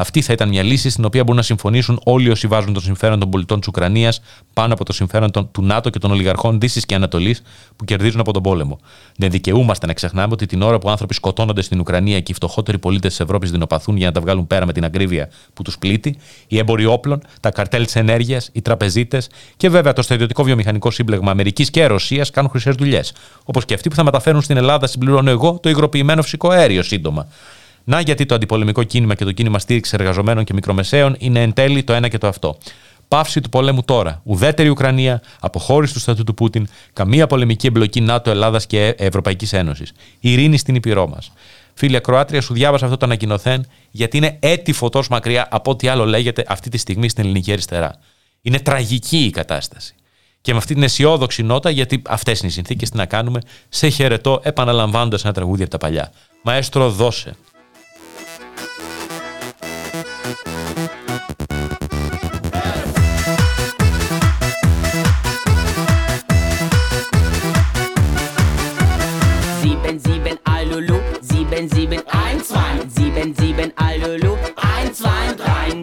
Αυτή θα ήταν μια λύση στην οποία μπορούν να συμφωνήσουν όλοι όσοι βάζουν το συμφέρον των πολιτών της Ουκρανίας πάνω από το συμφέρον του ΝΑΤΟ και των ολιγαρχών Δύση και Ανατολής που κερδίζουν από τον πόλεμο. Δεν δικαιούμαστε να ξεχνάμε ότι την ώρα που άνθρωποι σκοτώνονται στην Ουκρανία και οι φτωχότεροι πολίτες της Ευρώπης δεινοπαθούν για να τα βγάλουν πέρα με την ακρίβεια που τους πλήττει, οι έμποροι όπλων, τα καρτέλ της ενέργειας, οι τραπεζίτες και βέβαια το στρατιωτικό βιομηχανικό σύμπλεγμα Αμερικής και Ρωσίας κάνουν χρυσές δουλειές. Όπως και αυτοί που θα μεταφέρουν στην Ελλάδα, συμπληρώνω εγώ, το υγροποιημένο φυσικό αέριο σύντομα. Να γιατί το αντιπολεμικό κίνημα και το κίνημα στήριξης εργαζομένων και μικρομεσαίων είναι εν τέλει το ένα και το αυτό. Πάυση του πολέμου τώρα. Ουδέτερη Ουκρανία, αποχώρηση του στρατού του Πούτιν, καμία πολεμική εμπλοκή ΝΑΤΟ, Ελλάδας και Ευρωπαϊκής Ένωσης. Ειρήνη στην Ήπειρό μας. Φίλοι Ακροάτρια, σου διάβασα αυτό το ανακοινωθέν, γιατί είναι έτη φωτός μακριά από ό,τι άλλο λέγεται αυτή τη στιγμή στην ελληνική αριστερά. Είναι τραγική η κατάσταση. Και με αυτή την αισιόδοξη νότα, γιατί αυτές είναι οι συνθήκες, τι να κάνουμε, σε χαιρετώ επαναλαμβάνοντας ένα τραγούδι από τα παλιά. Μαέστρο, δώσε. sieben, ein, zwei, sieben, sieben, Alulu, ein, zwei, drei.